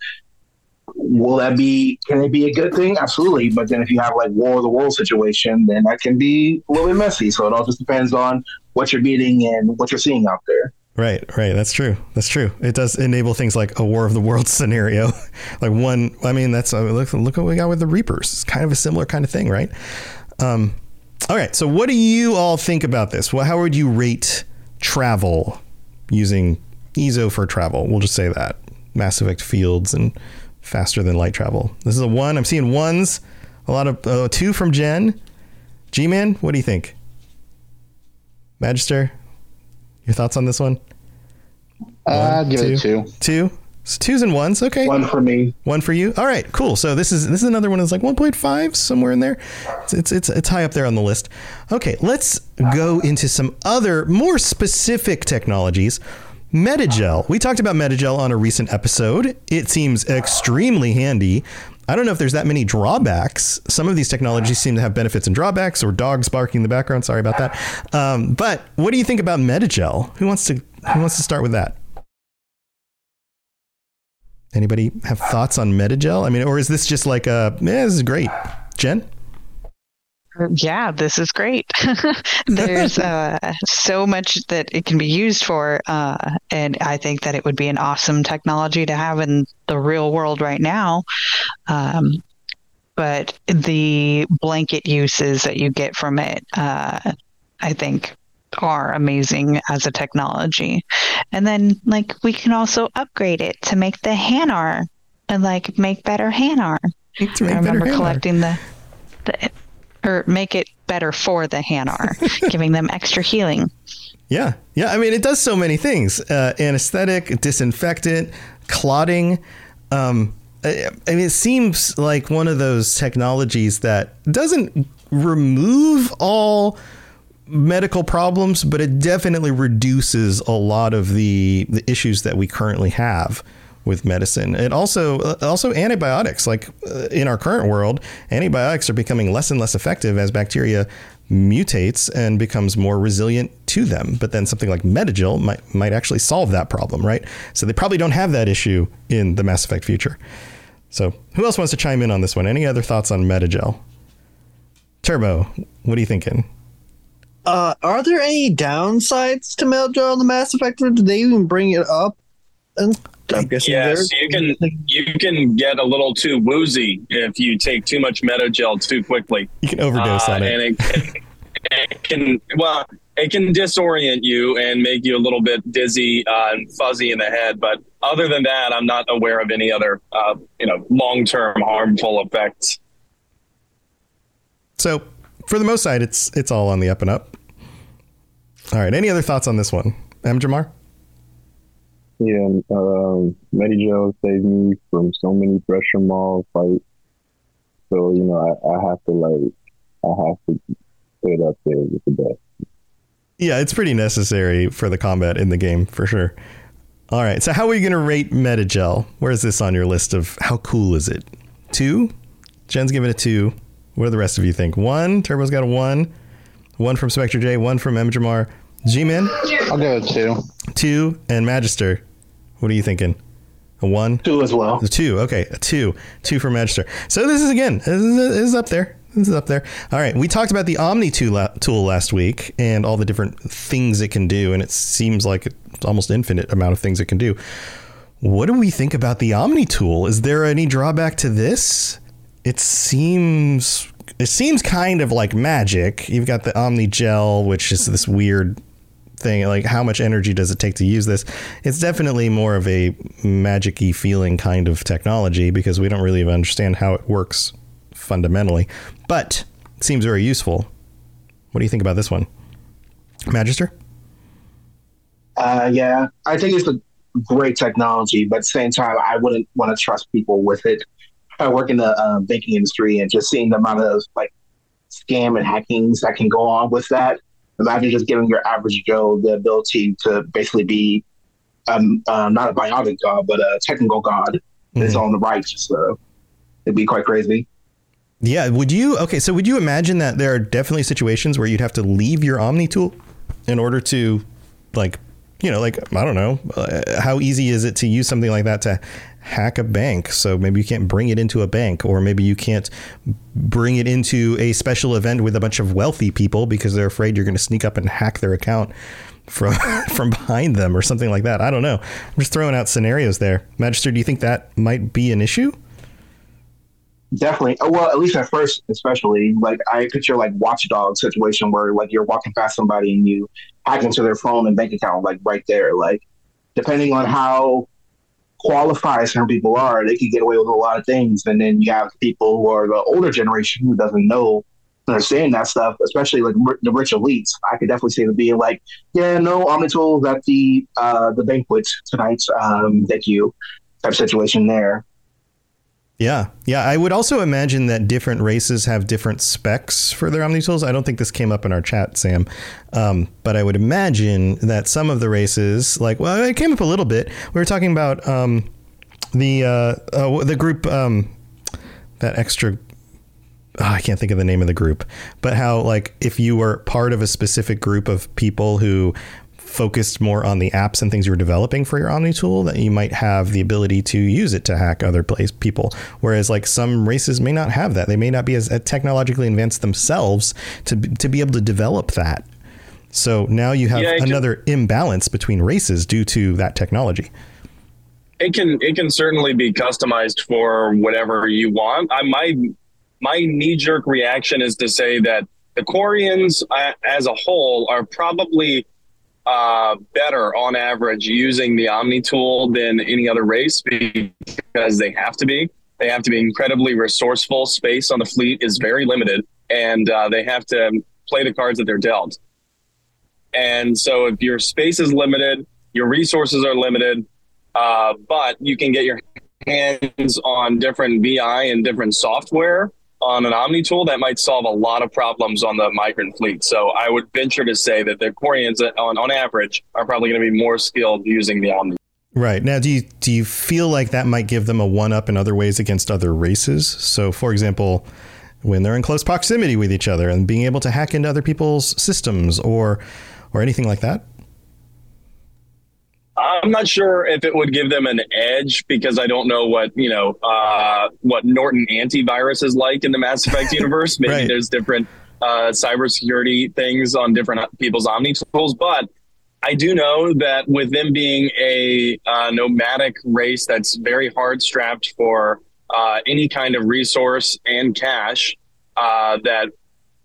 will that be? Can it be a good thing? Absolutely. But then if you have like war of the world situation, then that can be a little bit messy. So it all just depends on what you're meeting and what you're seeing out there. Right, right. That's true. That's true. It does enable things like a War of the Worlds scenario. like one, I mean, that's uh, look, look what we got with the Reapers. It's kind of a similar kind of thing, right? Um, All right. So, what do you all think about this? Well, how would you rate travel using EZO for travel? We'll just say that Mass Effect fields and faster than light travel. This is a one. I'm seeing ones. A lot of uh, two from Jen. G Man, what do you think? Magister, your thoughts on this one? Uh, give it a two. Two. So twos and ones. Okay. One for me. One for you. All right. Cool. So this is this is another one that's like 1.5 somewhere in there. It's, it's it's it's high up there on the list. Okay. Let's go into some other more specific technologies. Medigel. We talked about Medigel on a recent episode. It seems extremely handy. I don't know if there's that many drawbacks. Some of these technologies seem to have benefits and drawbacks, or dogs barking in the background. Sorry about that. Um, but what do you think about Medigel? Who wants to Who wants to start with that? Anybody have thoughts on Medigel? I mean, or is this just like a, yeah, this is great. Jen? Yeah, this is great. There's uh, so much that it can be used for, uh, and I think that it would be an awesome technology to have in the real world right now. Um, but the blanket uses that you get from it, uh, I think, are amazing as a technology. And then, like, we can also upgrade it to make the Hanar and like make better Hanar. I remember collecting the, the or make it better for the Hanar, giving them extra healing. Yeah. Yeah. I mean, it does so many things uh, anesthetic, disinfectant, clotting. Um, I, I mean, it seems like one of those technologies that doesn't remove all medical problems, but it definitely reduces a lot of the, the issues that we currently have with medicine. It also uh, also antibiotics. Like uh, in our current world, antibiotics are becoming less and less effective as bacteria mutates and becomes more resilient to them. But then something like Medigel might might actually solve that problem, right? So they probably don't have that issue in the Mass Effect future. So who else wants to chime in on this one? Any other thoughts on Medigel? Turbo, what are you thinking? Uh, are there any downsides to Medigel in the Mass Effect? Did they even bring it up? And I'm guessing Yes, there- you can you can get a little too woozy if you take too much Medigel too quickly. You can overdose Uh, on it. and it, can- it can well it can disorient you and make you a little bit dizzy uh, and fuzzy in the head. But other than that, I'm not aware of any other uh, you know long term harmful effects. So for the most side, it's it's all on the up and up. All right. Any other thoughts on this one, M. Jamar? Yeah, um, Medigel saved me from so many pressure mall fights. So you know, I, I have to like, I have to put it up there with the best. Yeah, it's pretty necessary for the combat in the game for sure. All right. So how are you going to rate Medigel? Where's this on your list of how cool is it? Two. Jen's giving it two. What do the rest of you think? One. Turbo's got a one. One from Spectre J. One from M. Jamar. G-Man. I'll go with two. Two and Magister. What are you thinking? A one? Two as well. A two. Okay, a two. Two for Magister. So this is again. This is, this is up there. This is up there. All right. We talked about the Omni tool, tool last week and all the different things it can do, and it seems like it's almost infinite amount of things it can do. What do we think about the Omni tool? Is there any drawback to this? It seems it seems kind of like magic. You've got the Omni gel, which is this weird thing. Like, how much energy does it take to use this? It's definitely more of a magic-y feeling kind of technology because we don't really understand how it works fundamentally. But it seems very useful. What do you think about this one, Magister? Uh, yeah, I think it's a great technology, but at the same time, I wouldn't want to trust people with it. I work in the uh, banking industry and just seeing the amount of like scam and hackings that can go on with that. Imagine just giving your average Joe the ability to basically be um, uh, not a biotic god, but a technical god in his the right. So it'd be quite crazy. Yeah. Would you? Okay. So would you imagine that there are definitely situations where you'd have to leave your Omni tool in order to, like, you know, like I don't know, uh, how easy is it to use something like that to hack a bank? So maybe you can't bring it into a bank, or maybe you can't bring it into a special event with a bunch of wealthy people because they're afraid you're going to sneak up and hack their account from from behind them or something like that. I don't know. I'm just throwing out scenarios there. Magister, do you think that might be an issue? Definitely. Oh, Well, at least at first, especially like I picture like watchdog situation where like you're walking past somebody and you hack into their phone and bank account like right there. Like depending on how qualified some people are, they could get away with a lot of things. And then you have people who are the older generation who doesn't know understand that stuff, especially like ri- the rich elites. I could definitely see them being like, yeah, no Omnitools at the uh, the banquet tonight. Um, thank you. Type situation there. Yeah, yeah. I would also imagine that different races have different specs for their Omni tools. I don't think this came up in our chat, Sam, um, but I would imagine that some of the races, like, well, it came up a little bit. We were talking about um, the uh, uh, the group um, that extra. oh, I can't think of the name of the group, but how like if you were part of a specific group of people who focused more on the apps and things you were developing for your Omni tool, that you might have the ability to use it to hack other place people. Whereas like some races may not have that. They may not be as technologically advanced themselves to to be able to develop that. So now you have Yeah, it can- another imbalance between races due to that technology. it can it can certainly be customized for whatever you want. I, my my knee jerk reaction is to say that the Quarians uh, as a whole are probably uh, better on average using the Omni tool than any other race because they have to be. They have to be incredibly resourceful. Space on the fleet is very limited, and uh, they have to play the cards that they're dealt. And so, if your space is limited, your resources are limited, uh, but you can get your hands on different VI and different software on an Omni tool that might solve a lot of problems on the migrant fleet. So I would venture to say that the Quarians, uh, on, on average, are probably going to be more skilled using the Omni. Right. Now do you do you feel like that might give them a one up in other ways against other races? So for example, when they're in close proximity with each other and being able to hack into other people's systems or or anything like that? I'm not sure if it would give them an edge because I don't know what you know uh, what Norton antivirus is like in the Mass Effect universe. Maybe Right. there's different uh, cybersecurity things on different people's Omni tools, but I do know that with them being a uh, nomadic race that's very hard strapped for uh, any kind of resource and cash, uh, that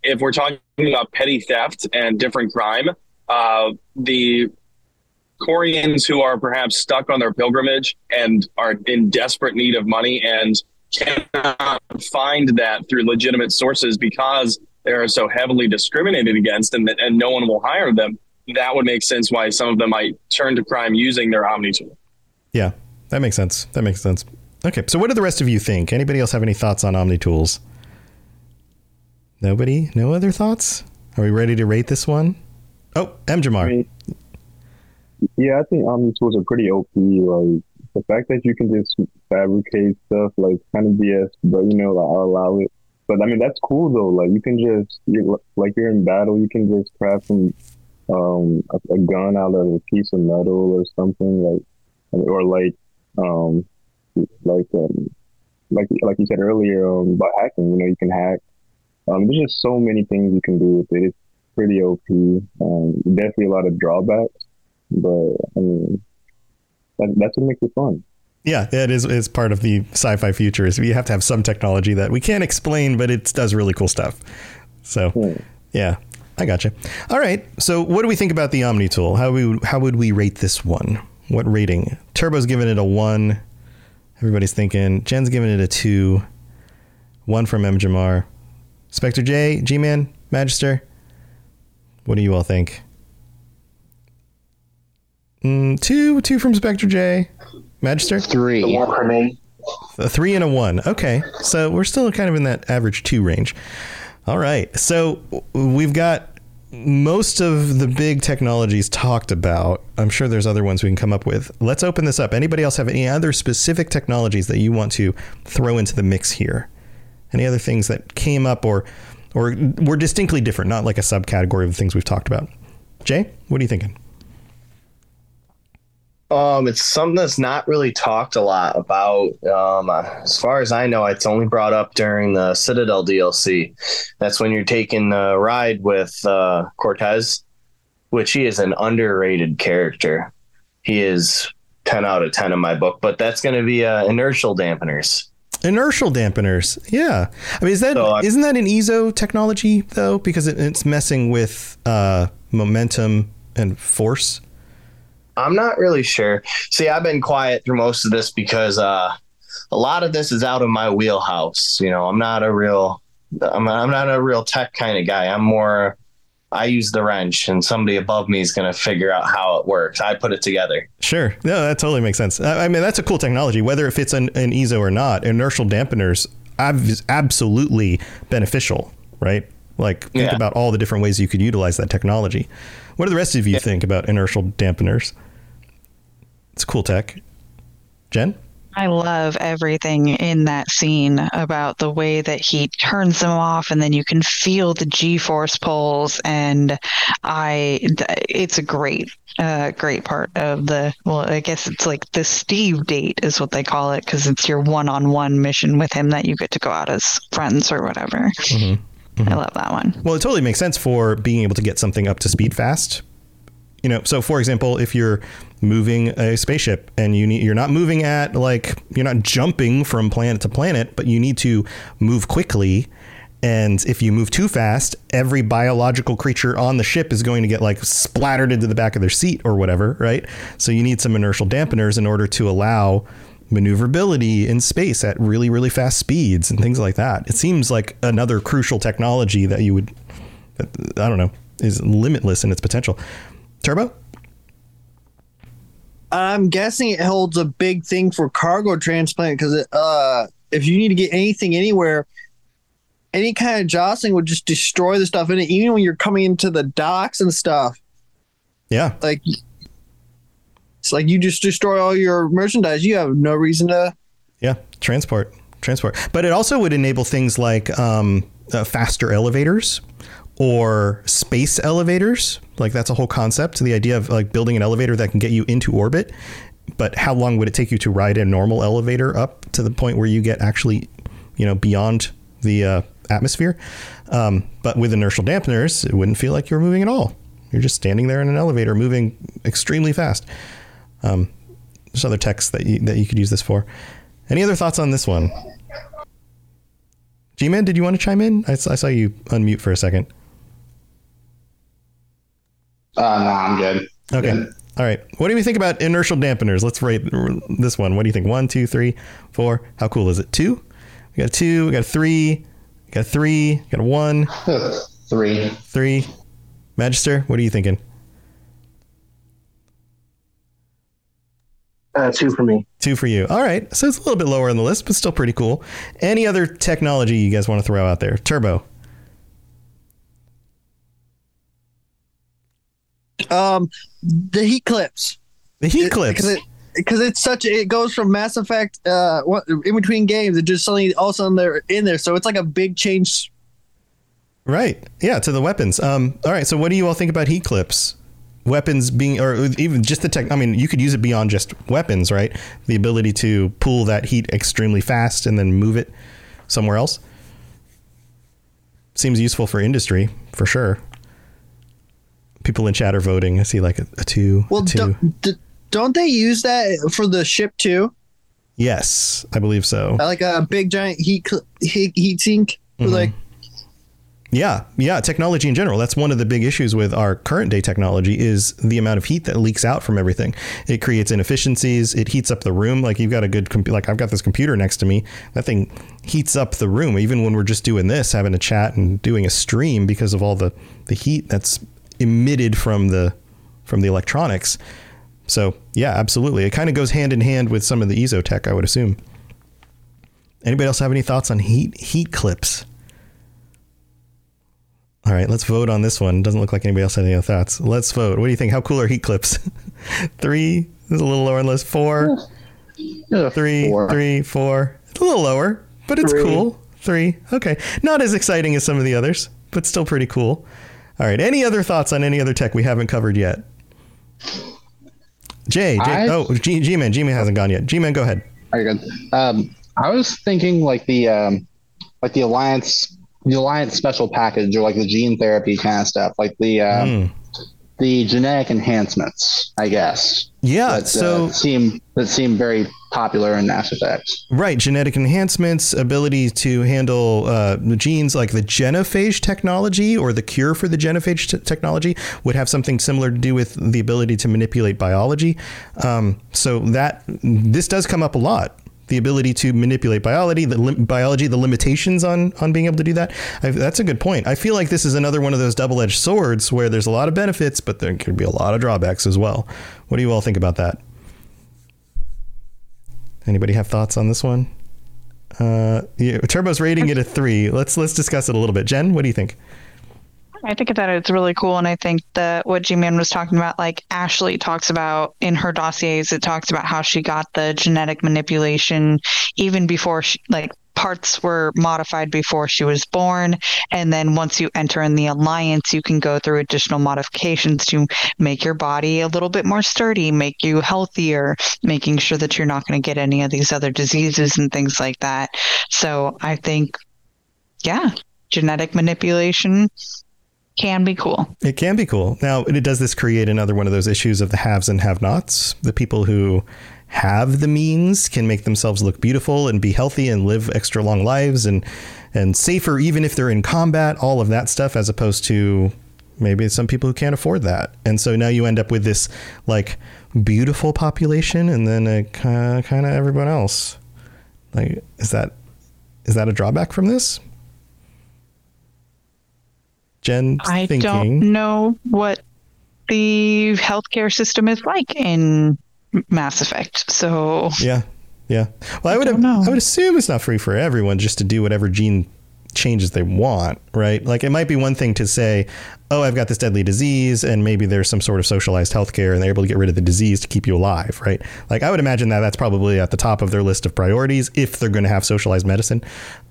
if we're talking about petty theft and different crime, uh, the Quarians who are perhaps stuck on their pilgrimage and are in desperate need of money and cannot find that through legitimate sources because they are so heavily discriminated against and, and no one will hire them, that would make sense why some of them might turn to crime using their Omni tool. Yeah. That makes sense. That makes sense. Okay. So what do the rest of you think? Anybody else have any thoughts on Omni tools? Nobody? No other thoughts? Are we ready to rate this one? Oh, M Jamar. Yeah, I think Omni tools are pretty OP. Like the fact that you can just fabricate stuff, like kind of BS, but you know, like, I'll allow it. But I mean, that's cool though. Like you can just, you're, like you're in battle, you can just craft some, um, a, a gun out of a piece of metal or something like, or like, um, like, um, like, like you said earlier, um, about hacking. You know, you can hack. Um, there's just so many things you can do with it. It's pretty OP. Um, definitely a lot of drawbacks but I mean, that, that's what makes it fun. Yeah, it is. It's part of the sci-fi future. Is we have to have some technology that we can't explain, but it does really cool stuff. So, hmm. yeah, I got gotcha. All right. So, what do we think about the Omni tool? How we how would we rate this one? What rating? Turbo's giving it a one. Everybody's thinking. Jen's giving it a two. One from M Jamar. Spectre J, G Man, Magister. What do you all think? Mm, two, two from Spectre J. Magister? Three. The one for me. A three and a one. Okay. So we're still kind of in that average two range. All right. So we've got most of the big technologies talked about. I'm sure there's other ones we can come up with. Let's open this up. Anybody else have any other specific technologies that you want to throw into the mix here? Any other things that came up or or were distinctly different, not like a subcategory of the things we've talked about? Jay, what are you thinking? Um, it's something that's not really talked a lot about. Um, uh, as far as I know, it's only brought up during the Citadel DLC. That's when you're taking the ride with uh, Cortez, which he is an underrated character. He is ten out of ten in my book, but that's going to be uh, inertial dampeners. Inertial dampeners. Yeah. I mean, is that not that an EZO technology though? Because it, it's messing with uh, momentum and force. I'm not really sure. See, I've been quiet through most of this because uh, a lot of this is out of my wheelhouse. You know, I'm not a real, I'm, I'm not a real tech kind of guy. I'm more, I use the wrench, and somebody above me is going to figure out how it works. I put it together. Sure. No, that totally makes sense. I I mean, that's a cool technology, whether it fits in an EZO or not. Inertial dampeners ab- absolutely beneficial, right? Like, think Yeah. about all the different ways you could utilize that technology. What do the rest of you think about inertial dampeners? It's cool tech. Jen? I love everything in that scene about the way that he turns them off and then you can feel the G-force pulls and I it's a great uh great part of the well I guess it's like the Steve date is what they call it cuz it's your one-on-one mission with him that you get to go out as friends or whatever. I love that one. Well, it totally makes sense for being able to get something up to speed fast. You know, so for example, if you're moving a spaceship and you need you're not moving at like you're not jumping from planet to planet, but you need to move quickly. And if you move too fast, every biological creature on the ship is going to get like splattered into the back of their seat or whatever, right? So you need some inertial dampeners in order to allow maneuverability in space at really, really fast speeds and things like that. It seems like another crucial technology that you would, I don't know, is limitless in its potential. Turbo? I'm guessing it holds a big thing for cargo transplant because uh, if you need to get anything anywhere, any kind of jostling would just destroy the stuff in it, even when you're coming into the docks and stuff. Yeah. Like, it's like you just destroy all your merchandise. You have no reason to. Yeah, transport, transport. But it also would enable things like um, uh, faster elevators or space elevators. Like that's a whole concept. The idea of like building an elevator that can get you into orbit. But how long would it take you to ride a normal elevator up to the point where you get actually, you know, beyond the uh, atmosphere? Um, but with inertial dampeners, it wouldn't feel like you were moving at all. You're just standing there in an elevator, moving extremely fast. Um, there's other texts that you, that you could use this for. Any other thoughts on this one? G-Man, did you want to chime in? I saw you unmute for a second. Uh, no, I'm good. Okay. All right. What do we think about inertial dampeners? Let's rate this one. What do you think? One, two, three, four. How cool is it? Two? We got a two. We got a three. We got a three. We got a one. Three. Three. Magister, what are you thinking? Uh, two for me. Two for you. All right. So it's a little bit lower on the list, but still pretty cool. Any other technology you guys want to throw out there? Turbo. Um, the heat clips. The heat clips. Because it, because it's such it goes from Mass Effect uh in between games it just suddenly all of a sudden they're in there so it's like a big change Right. Yeah, to the weapons. Um, all right. So what do you all think about heat clips? Weapons being, or even just the tech. I mean, you could use it beyond just weapons, right? The ability to pull that heat extremely fast and then move it somewhere else seems useful for industry for sure. People in chat are voting. I see like a, a two. well a 2 don't, don't they use that for the ship too yes, I believe so. like a big giant heat heat, heat sink Mhm. like Yeah, yeah, technology in general. That's one of the big issues with our current day technology is the amount of heat that leaks out from everything. It creates inefficiencies. It heats up the room. Like you've got a good. Like I've got this computer next to me. That thing heats up the room. Even when we're just doing this, having a chat and doing a stream because of all the the heat that's emitted from the from the electronics. So yeah, absolutely. It kind of goes hand in hand with some of the EZO tech, I would assume. Anybody else have any thoughts on heat heat clips? All right, let's vote on this one. Doesn't look like anybody else had any other thoughts. Let's vote. What do you think? How cool are heat clips? three. This is a little lower on the list. Four. Three. Three. Four. It's a little lower, but it's Three. cool. Three. Okay. Not as exciting as some of the others, but still pretty cool. All right. Any other thoughts on any other tech we haven't covered yet? Jay. Jay I- oh, G, G-Man. G-Man hasn't gone yet. G-Man, go ahead. Very good. Um, I was thinking like the um, like the alliance, the alliance special package, or like the gene therapy kind of stuff, like the uh, Mm. the genetic enhancements, I guess. Yeah, that, so- uh, seem that seem very popular in Mass Effect. Right, genetic enhancements, ability to handle uh, genes like the genophage technology or the cure for the genophage t- technology would have something similar to do with the ability to manipulate biology. Um, so that this does come up a lot. The ability to manipulate biology, the lim- biology, the limitations on on being able to do that. I, that's a good point. I feel like this is another one of those double edged swords where there's a lot of benefits, but there could be a lot of drawbacks as well. What do you all think about that? Anybody have thoughts on this one? Uh, yeah, Turbo's rating it a three. Let's let's discuss it a little bit. Jen, what do you think? I think that it's really cool, and I think that what G-Man was talking about, like Ashley talks about in her dossiers, it talks about how she got the genetic manipulation even before, she, like parts were modified before she was born, and then once you enter in the alliance, you can go through additional modifications to make your body a little bit more sturdy, make you healthier, making sure that you're not going to get any of these other diseases and things like that. So I think, yeah, genetic manipulation can be cool. It can be cool. Now, does this create another one of those issues of the haves and have-nots? The people who have the means can make themselves look beautiful and be healthy and live extra long lives and and safer even if they're in combat, all of that stuff as opposed to maybe some people who can't afford that. And so now you end up with this like beautiful population and then a kind of everyone else. Like is that is that a drawback from this? Jen I thinking. don't know what the healthcare system is like in Mass Effect. So Yeah, yeah. Well, I, would have, I would assume it's not free for everyone just to do whatever gene changes they want, right? Like it might be one thing to say, "Oh, I've got this deadly disease," and maybe there's some sort of socialized healthcare, and they're able to get rid of the disease to keep you alive, right? Like I would imagine that that's probably at the top of their list of priorities if they're going to have socialized medicine.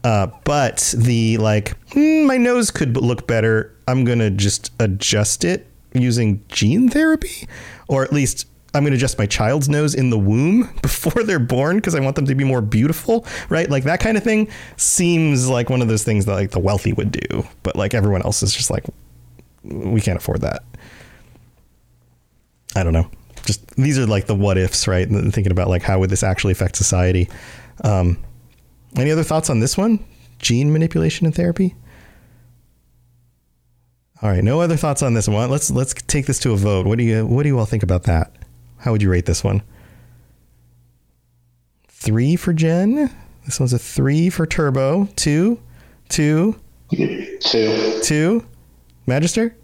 Uh, but the like, hmm, my nose could look better. I'm going to just adjust it using gene therapy, or at least I'm going to adjust my child's nose in the womb before they're born because I want them to be more beautiful, right? Like that kind of thing seems like one of those things that like the wealthy would do, but like everyone else is just like we can't afford that. I don't know. Just these are like the what ifs, right? And thinking about like how would this actually affect society. Um, any other thoughts on this one? Gene manipulation and therapy? All right, no other thoughts on this one. Let's let's take this to a vote. What do you what do you all think about that? How would you rate this one? Three for Jen. This one's a three for Turbo. Two, two, two, two. Magister.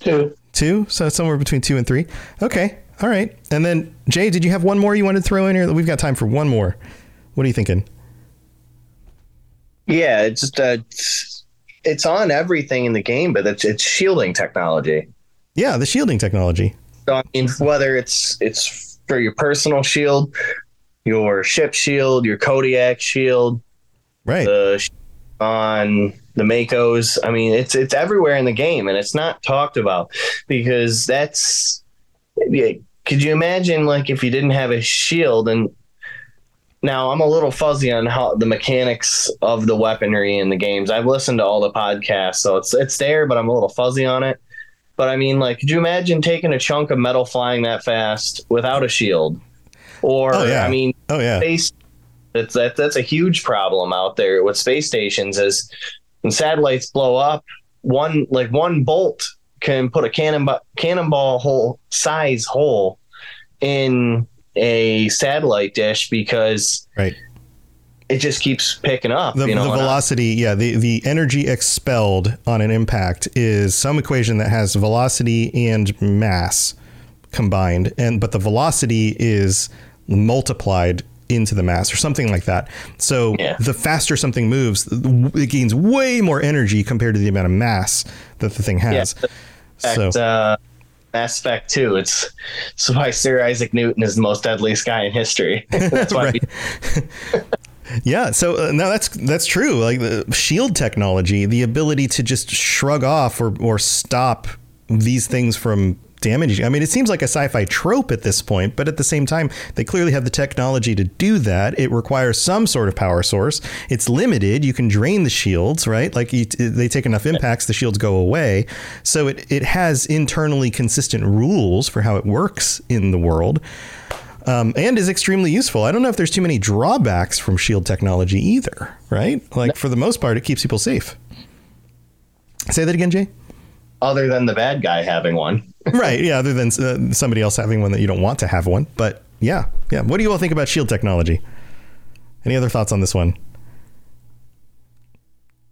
Two. Two. So somewhere between two and three. Okay. All right. And then Jay, did you have one more you wanted to throw in here? We've got time for one more. What are you thinking? Yeah, it's just uh, it's, it's on everything in the game, but it's it's shielding technology. Yeah, the shielding technology. So I mean, whether it's it's for your personal shield, your ship shield, your Kodiak shield, right? The on the Makos. I mean, it's it's everywhere in the game, and it's not talked about because that's. Could you imagine like if you didn't have a shield and now I'm a little fuzzy on how the mechanics of the weaponry in the games. I've listened to all the podcasts, so it's it's there, but I'm a little fuzzy on it. But I mean, like, could you imagine taking a chunk of metal flying that fast without a shield? Or Oh, yeah. I mean, Oh, yeah. space. That's that, that's a huge problem out there with space stations. Is when satellites blow up, one like one bolt can put a cannon cannonball hole size hole in a satellite dish because right it just keeps picking up. The, you know, the and I- velocity, yeah, the, the energy expelled on an impact is some equation that has velocity and mass combined, and but the velocity is multiplied into the mass or something like that. So the faster something moves, it gains way more energy compared to the amount of mass that the thing has. In fact, so uh, Mass Effect 2, it's, it's why Sir Isaac Newton is the most deadliest guy in history. That's why Yeah, so uh, no, that's that's true. Like the shield technology, the ability to just shrug off or or stop these things from damaging. I mean, it seems like a sci-fi trope at this point, but at the same time, they clearly have the technology to do that. It requires some sort of power source. It's limited. You can drain the shields, right? Like you, they take enough impacts, the shields go away. So it it has internally consistent rules for how it works in the world. Um, and is extremely useful. I don't know if there's too many drawbacks from shield technology either, right? Like for the most part, it keeps people safe. Say that again, Jay. Other than the bad guy having one. right. Yeah. Other than uh, somebody else having one that you don't want to have one. But yeah. Yeah. What do you all think about shield technology? Any other thoughts on this one?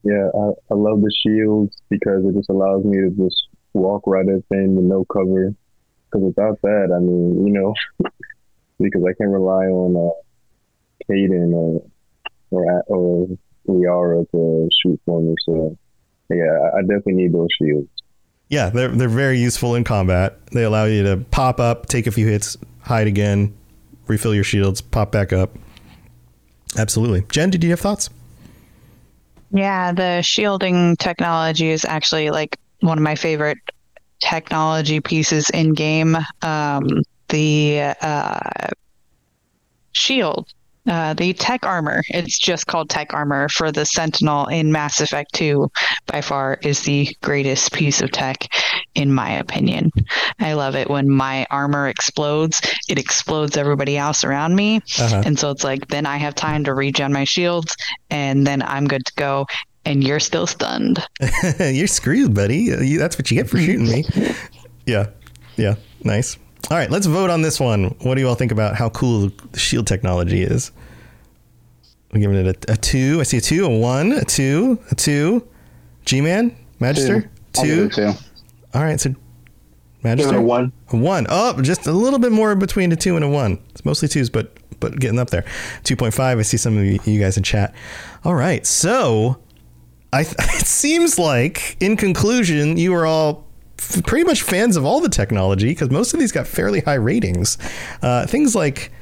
Yeah, I, I love the shields because it just allows me to just walk right at things with no cover. Because without that, I mean, you know, because I can rely on uh, Kaidan or or or Liara to shoot for me. So yeah, I definitely need those shields. Yeah, they're they're very useful in combat. They allow you to pop up, take a few hits, hide again, refill your shields, pop back up. Absolutely. Jen, did you have thoughts? Yeah, the shielding technology is actually like one of my favorite technology pieces in game. Um, the uh, shield, uh, the tech armor. It's just called tech armor for the Sentinel in Mass Effect 2. By far, is the greatest piece of tech, in my opinion. I love it when my armor explodes. It explodes everybody else around me, Uh-huh. and so it's like then I have time to regen my shields, and then I'm good to go. And you're still stunned. You're screwed, buddy. That's what you get for shooting me. Yeah. Yeah. Nice. All right, let's vote on this one. What do you all think about how cool the shield technology is? I'm giving it a, a two. I see a two, a one, a two, a two. G Man, Magister, two. two. All right, so Magister, a one. A one. Oh, just a little bit more between a two and a one. It's mostly twos, but but getting up there. Two point five. I see some of you, you guys in chat. All right, so I it seems like in conclusion you are all f- pretty much fans of all the technology because most of these got fairly high ratings. Uh, things like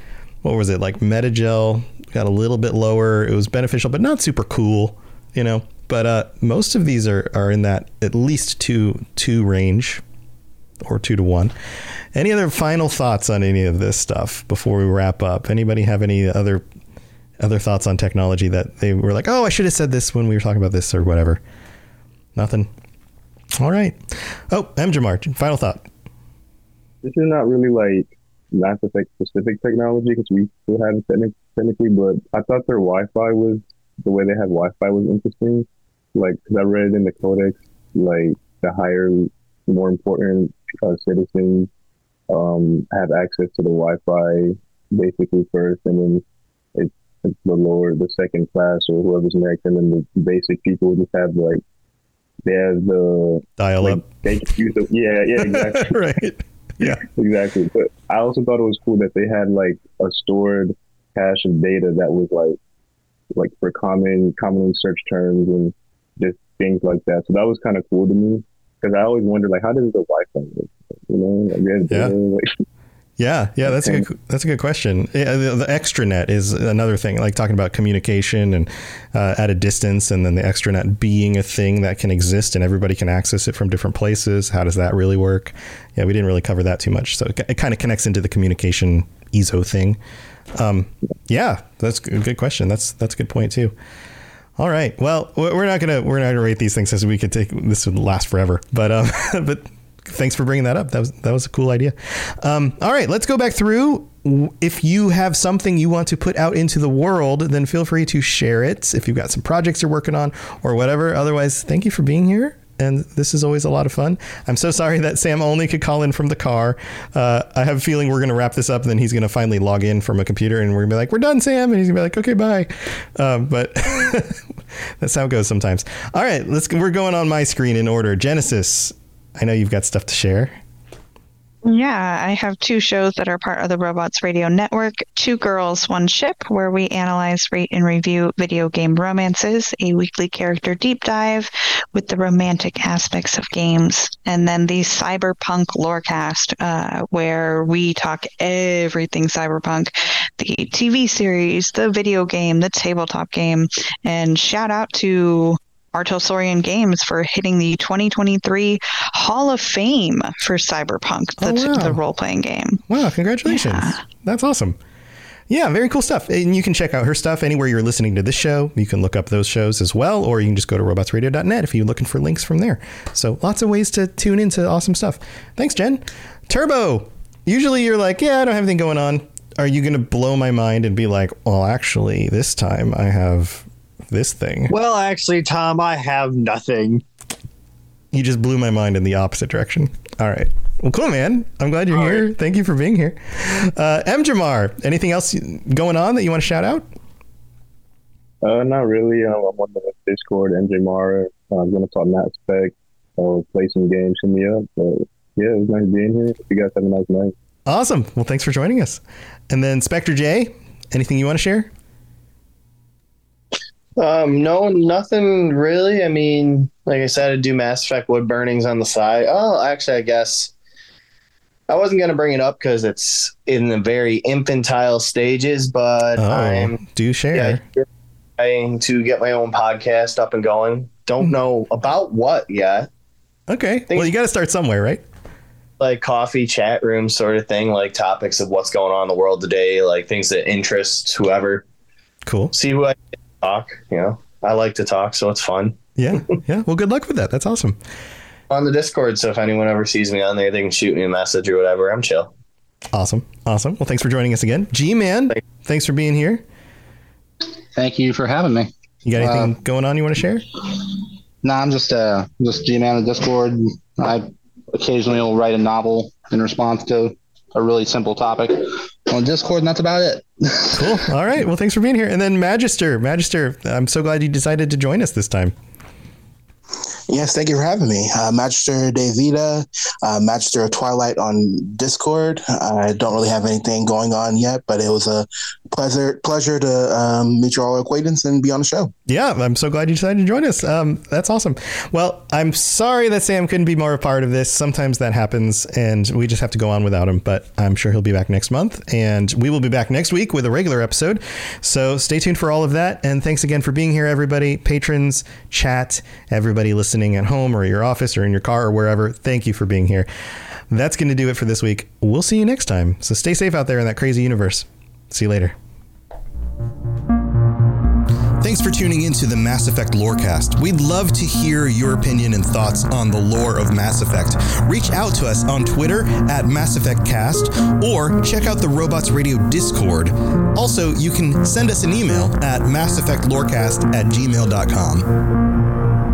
what was it like Medigel got a little bit lower. It was beneficial, but not super cool, you know. But uh, most of these are, are in that at least two two range or two to one. Any other final thoughts on any of this stuff before we wrap up? Anybody have any other other thoughts on technology that they were like, oh, I should have said this when we were talking about this or whatever? Nothing. All right. Oh, M. Jamar, final thought. This is not really like Mass Effect specific technology because we still have it technic- technically, but I thought their Wi-Fi was the way they had Wi-Fi was interesting. Like, because I read in the codex, like the higher, more important uh, citizens um, have access to the Wi-Fi basically first, and then it's the lower, the second class or whoever's next, and then the basic people just have like they have the dial like, up. They can use the yeah, yeah, exactly. right. Yeah. Exactly. But I also thought it was cool that they had like a stored cache of data that was like like for common commonly searched terms and just things like that. So that was kind of cool to me because I always wondered like how does the Wi-Fi work? You know, like, yeah, Yeah. like, Yeah, yeah, that's a good that's a good question. Yeah, the, the extranet is another thing, like talking about communication and uh, at a distance, and then the extranet being a thing that can exist and everybody can access it from different places. How does that really work? Yeah, we didn't really cover that too much, so it, it kind of connects into the communication EZO thing. Um, yeah, that's a good question. That's that's a good point too. All right. Well, we're not gonna we're not gonna rate these things because we could take this would last forever. But um, but thanks for bringing that up. That was that was a cool idea. Um, all right, let's go back through. If you have something you want to put out into the world, then feel free to share it. If you've got some projects you're working on or whatever. Otherwise, thank you for being here. And this is always a lot of fun. I'm so sorry that Sam only could call in from the car. Uh, I have a feeling we're going to wrap this up, and then he's going to finally log in from a computer, and we're going to be like, "We're done, Sam," and he's going to be like, "Okay, bye." Um, but that's how it goes sometimes. All right, let's. We're going on my screen in order. Genesis, I know you've got stuff to share. Yeah, I have two shows that are part of the Robots Radio Network Two Girls, One Ship, where we analyze, rate, and review video game romances, a weekly character deep dive with the romantic aspects of games, and then the Cyberpunk Lorecast, uh, where we talk everything cyberpunk the TV series, the video game, the tabletop game, and shout out to Artosorian Games for hitting the 2023 Hall of Fame for Cyberpunk, the, Oh, wow. the role playing game. Wow, congratulations. That's awesome. Yeah, very cool stuff. And you can check out her stuff anywhere you're listening to this show. You can look up those shows as well, or you can just go to robotsradio.net if you're looking for links from there. So lots of ways to tune into awesome stuff. Thanks, Jen. Turbo, usually you're like, yeah, I don't have anything going on. Are you going to blow my mind and be like, well, actually, this time I have this thing? Well, actually, Tom, I have nothing. You just blew my mind in the opposite direction. All right. Well, cool, man. I'm glad you're here. Thank you for being here. Uh, M. Jamar, anything else going on that you want to shout out? Uh, not really. Um, I'm on the Discord, NJ Mara. Uh, I'm going to talk Matt Spec or play some games. Hit me up. But yeah, it was nice being here. You guys have a nice night. Awesome. Well, thanks for joining us. And then Spectre J, anything you want to share? Um, no, nothing really. I mean, like I said, I do Mass Effect wood burnings on the side. Oh, actually, I guess I wasn't gonna bring it up because it's in the very infantile stages, but Oh, I'm do share. yeah, trying to get my own podcast up and going. Hmm. Don't know about what yet. Okay. Well, you got to start somewhere, right? Like coffee chat room sort of thing, like topics of what's going on in the world today, like things that interest whoever. Cool. See what I talk. You know, I like to talk, so it's fun. Yeah. Yeah. Well, good luck with that. That's awesome. on the Discord, so if anyone ever sees me on there, they can shoot me a message or whatever. I'm chill. Awesome. Awesome. Well, thanks for joining us again. G Man, thanks for being here. Thank you for having me. You got anything Uh, going on you want to share? No, I'm just uh just G man on Discord. I occasionally will write a novel in response to a really simple topic on Discord, and that's about it. Cool. All right. Well, thanks for being here. And then Magister, Magister, I'm so glad you decided to join us this time. Yes, thank you for having me. Uh, Magister De Vita, uh, Magister of Twilight on Discord. I don't really have anything going on yet, but it was a pleasure pleasure to um, meet your all acquaintance and be on the show. Yeah, I'm so glad you decided to join us. Um, that's awesome. Well, I'm sorry that Sam couldn't be more a part of this. Sometimes that happens, and we just have to go on without him. But I'm sure he'll be back next month, and we will be back next week with a regular episode. So stay tuned for all of that. And thanks again for being here, everybody, patrons, chat, everybody listening at home or your office or in your car or wherever. Thank you for being here. That's going to do it for this week. We'll see you next time. So stay safe out there in that crazy universe. See you later. Thanks for tuning into the Mass Effect Lorecast. We'd love to hear your opinion and thoughts on the lore of Mass Effect. Reach out to us on Twitter at Mass Effect Cast or check out the Robots Radio Discord. Also, you can send us an email at masseffectlorecast at gmail.com.